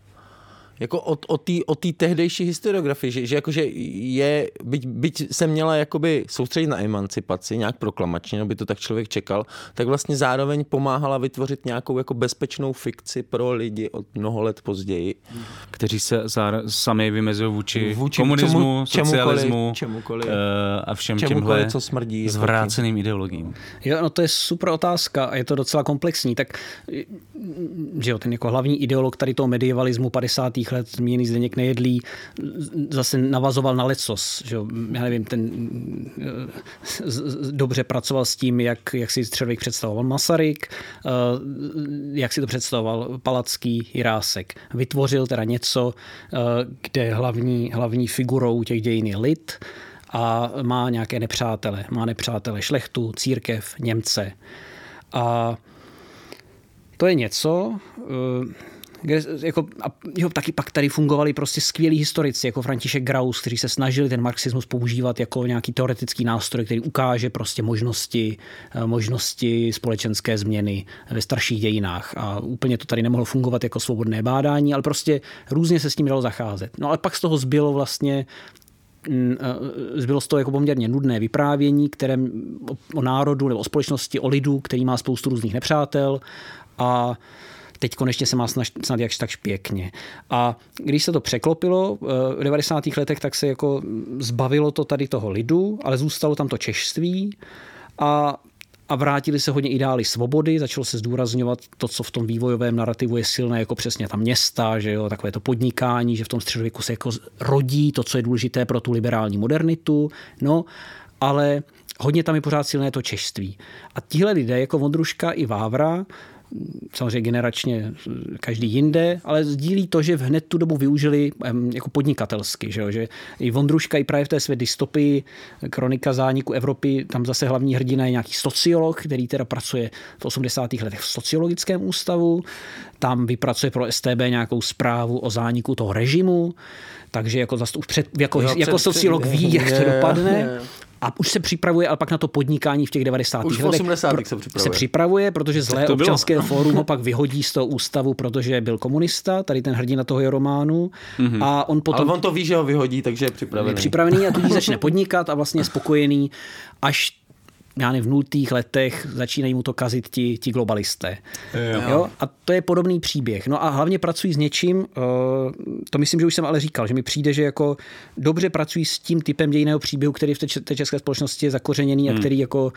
jako o, o té o tehdejší historiografii, že, že, jakože je, byť, byť se měla jakoby soustředit na emancipaci nějak proklamačně, by to tak člověk čekal, tak vlastně zároveň pomáhala vytvořit nějakou jako bezpečnou fikci pro lidi od mnoho let později. Kteří se záro, sami vymezují vůči, vůči komunismu, čemu, socialismu čemukoliv, čemukoliv, uh, a všem čemukoliv, těmhle co smrdí, zvráceným ideologiím. Jo, no to je super otázka a je to docela komplexní. Tak, že jo, ten jako hlavní ideolog tady toho medievalismu 50 let zmíněný Zdeněk Nejedlý zase navazoval na lecos. Že? Já nevím, ten dobře pracoval s tím, jak, jak si středověk představoval Masaryk, eh, jak si to představoval Palacký Jirásek. Vytvořil teda něco, eh, kde hlavní, hlavní figurou těch dějin je lid a má nějaké nepřátele. Má nepřátele šlechtu, církev, Němce. A to je něco, eh, kde, jako, a jo, taky pak tady fungovali prostě skvělí historici, jako František Graus, kteří se snažili ten marxismus používat jako nějaký teoretický nástroj, který ukáže prostě možnosti, eh, možnosti společenské změny ve starších dějinách. A úplně to tady nemohlo fungovat jako svobodné bádání, ale prostě různě se s tím dalo zacházet. No ale pak z toho zbylo vlastně mm, eh, zbylo z toho jako poměrně nudné vyprávění, které o národu nebo o společnosti, o lidu, který má spoustu různých nepřátel a teď konečně se má snad jakž takž pěkně. A když se to překlopilo eh, v 90. letech, tak se jako zbavilo to tady toho lidu, ale zůstalo tam to češství a a vrátili se hodně ideály svobody, začalo se zdůrazňovat to, co v tom vývojovém narrativu je silné, jako přesně ta města, že jo, takové to podnikání, že v tom středověku se jako rodí to, co je důležité pro tu liberální modernitu, no, ale hodně tam je pořád silné to češství. A tihle lidé, jako Vondruška i Vávra, samozřejmě generačně každý jinde, ale sdílí to, že v hned tu dobu využili jako podnikatelsky, že, že i Vondruška i právě v té své dystopii Kronika zániku Evropy, tam zase hlavní hrdina je nějaký sociolog, který teda pracuje v 80. letech v sociologickém ústavu, tam vypracuje pro STB nějakou zprávu o zániku toho režimu, takže jako, zase už před, jako, jo, jako před, sociolog ví, jak to dopadne. Je. A už se připravuje, ale pak na to podnikání v těch 90. Už v letech. 80. Pro- se připravuje. Se připravuje, protože zlé to bylo. občanské fórum ho pak vyhodí z toho ústavu, protože byl komunista, tady ten hrdina toho jeho románu. Mhm. A on potom Ale on to ví, že ho vyhodí, takže je připravený. je připravený a tudíž začne podnikat a vlastně je spokojený, až já nevím, v nultých letech začínají mu to kazit ti, ti globalisté. Jo. jo. A to je podobný příběh. No a hlavně pracují s něčím, eh, to myslím, že už jsem ale říkal, že mi přijde, že jako dobře pracují s tím typem dějiného příběhu, který v té če- té české společnosti je zakořeněný a který jako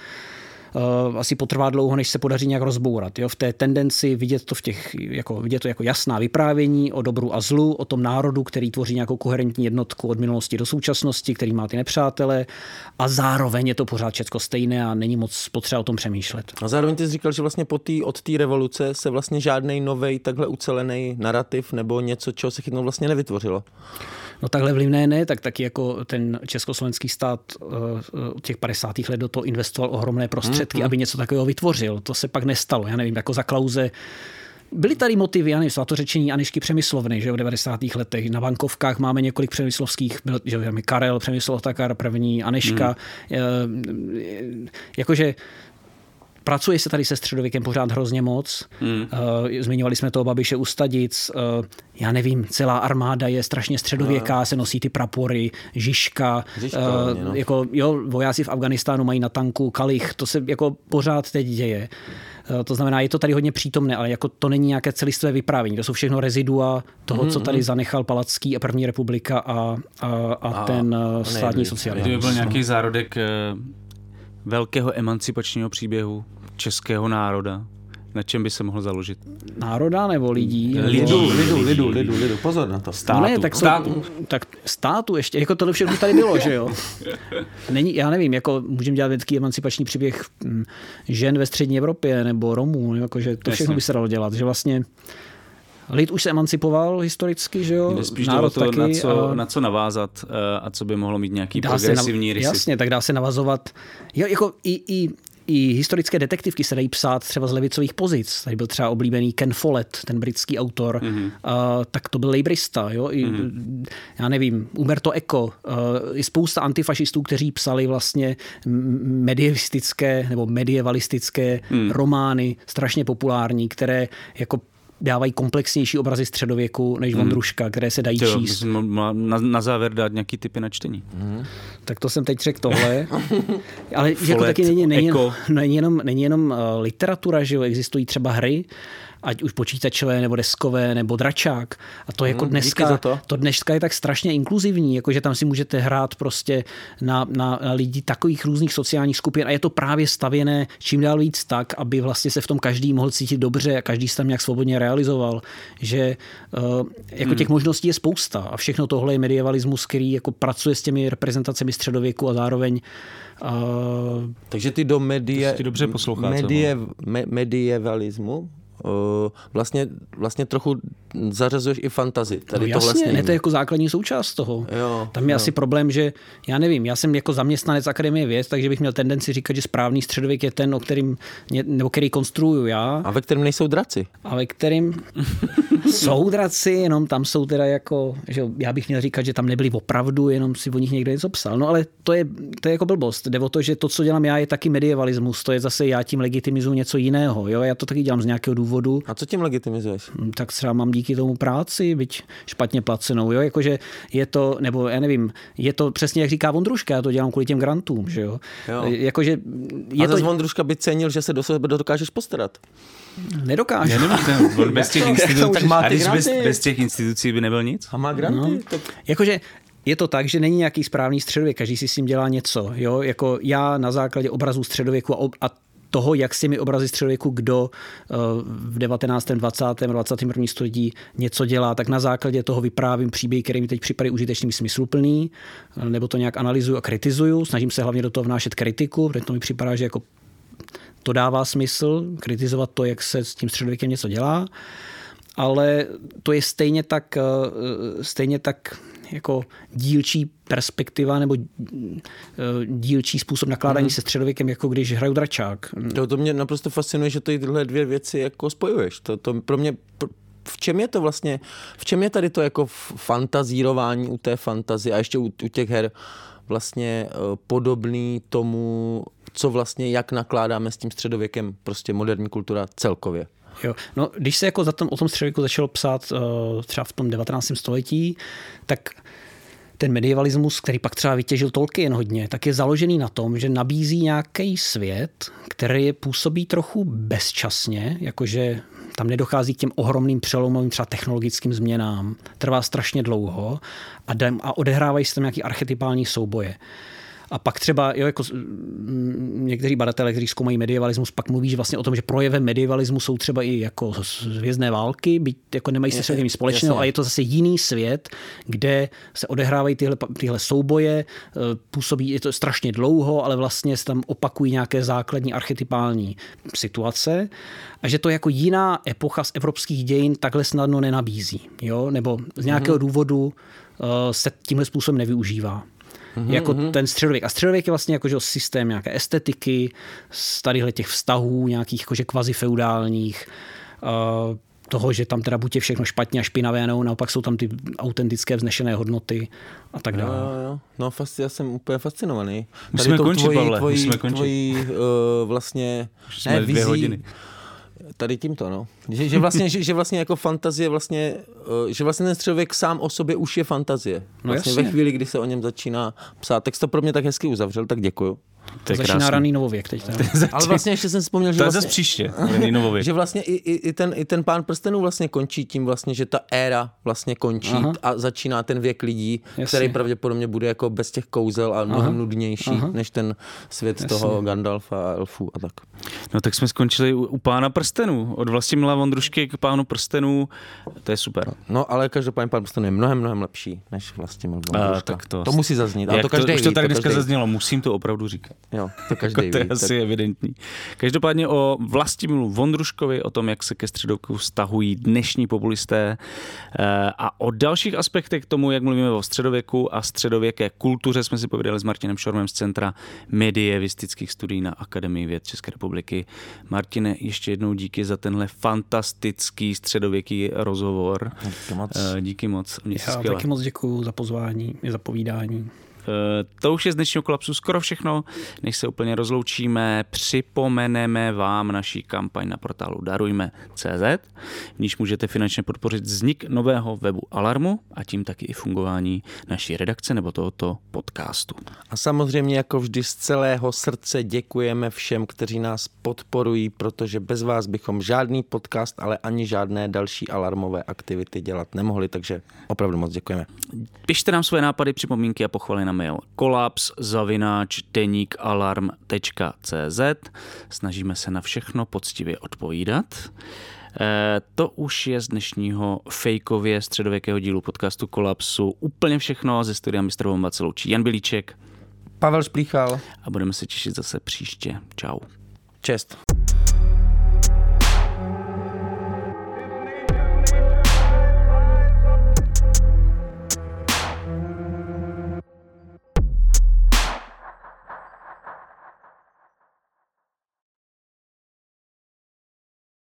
asi potrvá dlouho, než se podaří nějak rozbourat. Jo? V té tendenci vidět to v těch, jako, vidět to jako jasná vyprávění o dobru a zlu, o tom národu, který tvoří nějakou koherentní jednotku od minulosti do současnosti, který má ty nepřátele a zároveň je to pořád všechno stejné a není moc potřeba o tom přemýšlet. A zároveň ty jsi říkal, že vlastně po tý, od té revoluce se vlastně žádný nový takhle ucelený narrativ nebo něco, čeho se chytnou vlastně nevytvořilo. No takhle vlivné ne, tak taky jako ten československý stát eh, od těch 50. let do toho investoval ohromné prostředky, mm, aby něco takového vytvořil. To se pak nestalo. Já nevím, jako za Klauze Byly tady motivy, já nevím, to řečení Anišky Přemyslovny, že v 90. letech. Na bankovkách máme několik přemyslovských, byl, že Karel Přemyslov Takar, první Aneška. Mm. Jakože Pracuje se tady se středověkem pořád hrozně moc. Hmm. Zmiňovali jsme toho Babiše Ustadic. Uh, já nevím, celá armáda je strašně středověká, se nosí ty prapory, Žižka. Žižka, uh, no. jako, jo, vojáci v Afganistánu mají na tanku kalich. To se jako pořád teď děje. To znamená, je to tady hodně přítomné, ale jako to není nějaké celistvé vyprávění. To jsou všechno rezidua toho, co tady zanechal Palacký a první republika a, a, a, a ten státní socialismus. Kdyby byl nějaký zárodek eh, velkého emancipačního příběhu českého národa, na čem by se mohl založit? Národa nebo lidí? nebo- Lidu, lidu, lidu, lidu, lidu, pozor na to. Státu. No ne, tak státu. státu. tak státu ještě, jako tohle všechno tady bylo, že jo? Není, já nevím, jako můžeme dělat vědecký emancipační příběh hm, žen ve střední Evropě nebo Romů, jakože to všechno Jasně. by se dalo dělat, že vlastně lid už se emancipoval historicky, že jo? Jde spíš Národ to, taky, na co, a na co navázat eh, a co by mohlo mít nějaký dá progresivní nav- rysy. Jasně, tak dá se navazovat. Jo, jako i, i, i historické detektivky se dají psát třeba z levicových pozic. Tady byl třeba oblíbený Ken Follett, ten britský autor, Mhm. mm-hmm. uh, tak to byl lejbrista. Jo? I, mm-hmm. Já nevím, Umberto Eco, uh, i spousta antifašistů, kteří psali vlastně medievistické nebo medievalistické mm. romány, strašně populární, které jako dávají komplexnější obrazy středověku než Vondruška, které se dají. Jo, číst. na, na závěr dát nějaký typy na čtení. Tak to jsem teď řekl tohle. Ale že jako Follett, taky není, není, není, jenom, není jenom uh, literatura, že jo, existují třeba hry, ať už počítačové, nebo deskové, nebo dračák. A to jako díky dneska, to. to dneska je tak strašně inkluzivní, jako že tam si můžete hrát prostě na, na, na lidi takových různých sociálních skupin. A je to právě stavěné čím dál víc tak, aby vlastně se v tom každý mohl cítit dobře a každý se tam nějak svobodně realizoval, že uh, jako těch možností je spousta. A všechno tohle je medievalismus, který jako pracuje s těmi reprezentacemi středověku a zároveň uh, Takže ty do medie, To si dobře poslouchá, medie, me, medievalismu vlastně, vlastně trochu zařazuješ i fantazi. Tady no jasně, ním. ne, to je jako základní součást toho. Jo, Tam je jo. asi problém, že já nevím, já jsem jako zaměstnanec Akademie věd, takže bych měl tendenci říkat, že správný středověk je ten, o kterým, nebo který konstruuju já, A ve kterém nejsou draci. a ve kterým jsou draci, jenom tam jsou teda jako, že já bych měl říkat, že tam nebyli opravdu, jenom si o nich někdo něco psal. No ale to je, to je jako blbost. Jde o to, že to, co dělám já, je taky medievalismus. To je zase já tím legitimizuju něco jiného. Jo? Já to taky dělám z nějakého důvodu. A co tím legitimizuješ? Hm, tak třeba mám díky tomu práci, byť špatně placenou, jo, jakože je to, nebo já nevím, je to přesně jak říká Vondruška, já to dělám kvůli těm grantům, že jo. Jo. Jakože Je a to, Vondruška by cenil, že se do sebe dokážeš postarat. nedokážu. Já nevím, ten, on bez těch institucí, tak má a ty když bez, bez těch institucí by nebyl nic? A má granty? No. To... Jakože je to tak, že není nějaký správný středověk, každý si s tím dělá něco. Jo? Jako já na základě obrazů středověku a, ob- a toho, jak s těmi obrazy středověku kdo eh, v 19., 20., 21. století něco dělá, tak na základě toho vyprávím příběh, který mi teď připadají užitečný, smysluplný, eh, nebo to nějak analyzuju a kritizuju. Snažím se hlavně do toho vnášet kritiku, protože to mi připadá, že jako to dává smysl, kritizovat to, jak se s tím středověkem něco dělá, ale to je stejně tak, eh, stejně tak jako dílčí perspektiva nebo eh, dílčí způsob nakládání Mhm. se středověkem, jako když hraju dračák. To, to mě naprosto fascinuje, že tyhle dvě věci jako spojuješ. To, to pro mě... V čem je to vlastně, v čem je tady to jako fantazírování u té fantazie a ještě u, u těch her vlastně eh, podobný tomu, co vlastně, jak nakládáme s tím středověkem, prostě moderní kultura celkově. Jo. No, když se jako za tom, o tom středověku začalo psát uh, třeba v tom 19. století, tak ten medievalismus, který pak třeba vytěžil Tolkien hodně, tak je založený na tom, že nabízí nějaký svět, který působí trochu bezčasně, jakože tam nedochází k těm ohromným přelomovým třeba technologickým změnám. Trvá strašně dlouho a, a odehrávají se tam nějaký archetypální souboje. A pak třeba, jo, jako někteří badatelé, kteří zkoumají medievalismus, pak mluví že vlastně o tom, že projevem medievalismu jsou třeba i jako zvězdné války, byť jako nemají se světem společného, ale je to zase jiný svět, kde se odehrávají tyhle, tyhle souboje, e, působí, je to strašně dlouho, ale vlastně se tam opakují nějaké základní archetypální situace a že to jako jiná epocha z evropských dějin takhle snadno nenabízí, jo? nebo z nějakého mm-hmm. důvodu e, se tímhle způsobem nevyužívá mm-hmm, jako mm-hmm. ten středověk. A středověk je vlastně jakože systém nějaké estetiky, z tadyhle těch vztahů, nějakých jakože kvazi feudálních, uh, toho, že tam teda buď je všechno špatně a špinavé, nebo naopak jsou tam ty autentické vznešené hodnoty a tak dále. Jo, jo. No fast, já jsem úplně fascinovaný. Musíme končit, tvojí, Pavle, tvojí, musíme končit. Tvojí, uh, vlastně, jsme ne, vizí, hodiny tady tímto, no. Že, že, vlastně, že, že vlastně jako fantazie vlastně, eh, že vlastně ten středověk sám o sobě už je fantazie. No vlastně no ve chvíli, kdy se o něm začíná psát. Tak to pro mě tak hezky uzavřel, tak děkuju. To je Začíná krásný. raný novověk teď. Ale vlastně ještě jsem vzpomněl, že to je vlastně, zase příště, raný novověk. že vlastně i, i, i, ten, i ten pán prstenů vlastně končí tím vlastně, že ta éra vlastně končí Aha. a začíná ten věk lidí, Jasně. který pravděpodobně bude jako bez těch kouzel a mnohem Aha. nudnější, Aha. než ten svět Jasně. toho Gandalfa a elfů a tak. No tak jsme skončili u, u pána prstenů. Od Vlastimila Vondrušky k pánu prstenů. To je super. No ale každopádně pán prstenů je mnohem, mnohem lepší než Vlastimil Vondruška. tak to, to musí zaznít. A to, každý to, už to tady dneska každý. zaznělo, musím to opravdu říkat. Jo, to každý jako to je ví, asi tak... evidentní. Každopádně o Vlastimilu Vondruškovi, o tom, jak se ke středověku vztahují dnešní populisté eh, a o dalších aspektech k tomu, jak mluvíme o středověku a středověké kultuře, jsme si pověděli s Martinem Šormem z Centra medievistických studií na Akademii věd České republiky. Martine, ještě jednou díky za tenhle fantastický středověký rozhovor. Díky moc. Eh, díky moc. Já taky moc děkuji za pozvání i za povídání. Eh, to už je z dnešního kolapsu skoro všechno. Než se úplně rozloučíme, připomeneme vám naší kampaň na portálu darujme.cz, v níž můžete finančně podpořit vznik nového webu Alarmu a tím taky i fungování naší redakce nebo tohoto podcastu. A samozřejmě jako vždy z celého srdce děkujeme všem, kteří nás podporují, protože bez vás bychom žádný podcast, ale ani žádné další alarmové aktivity dělat nemohli, takže opravdu moc děkujeme. Pište nám své nápady, připomínky a pochvaly na mail kolaps zavináč deníkalarm.cz Snažíme se na všechno poctivě odpovídat. E, to už je z dnešního fejkově středověkého dílu podcastu Kolapsu úplně všechno. Ze studia Mr. Bomba se loučí Jan Bilíček. Pavel Šplíchal. A budeme se těšit zase příště. Čau. Čest.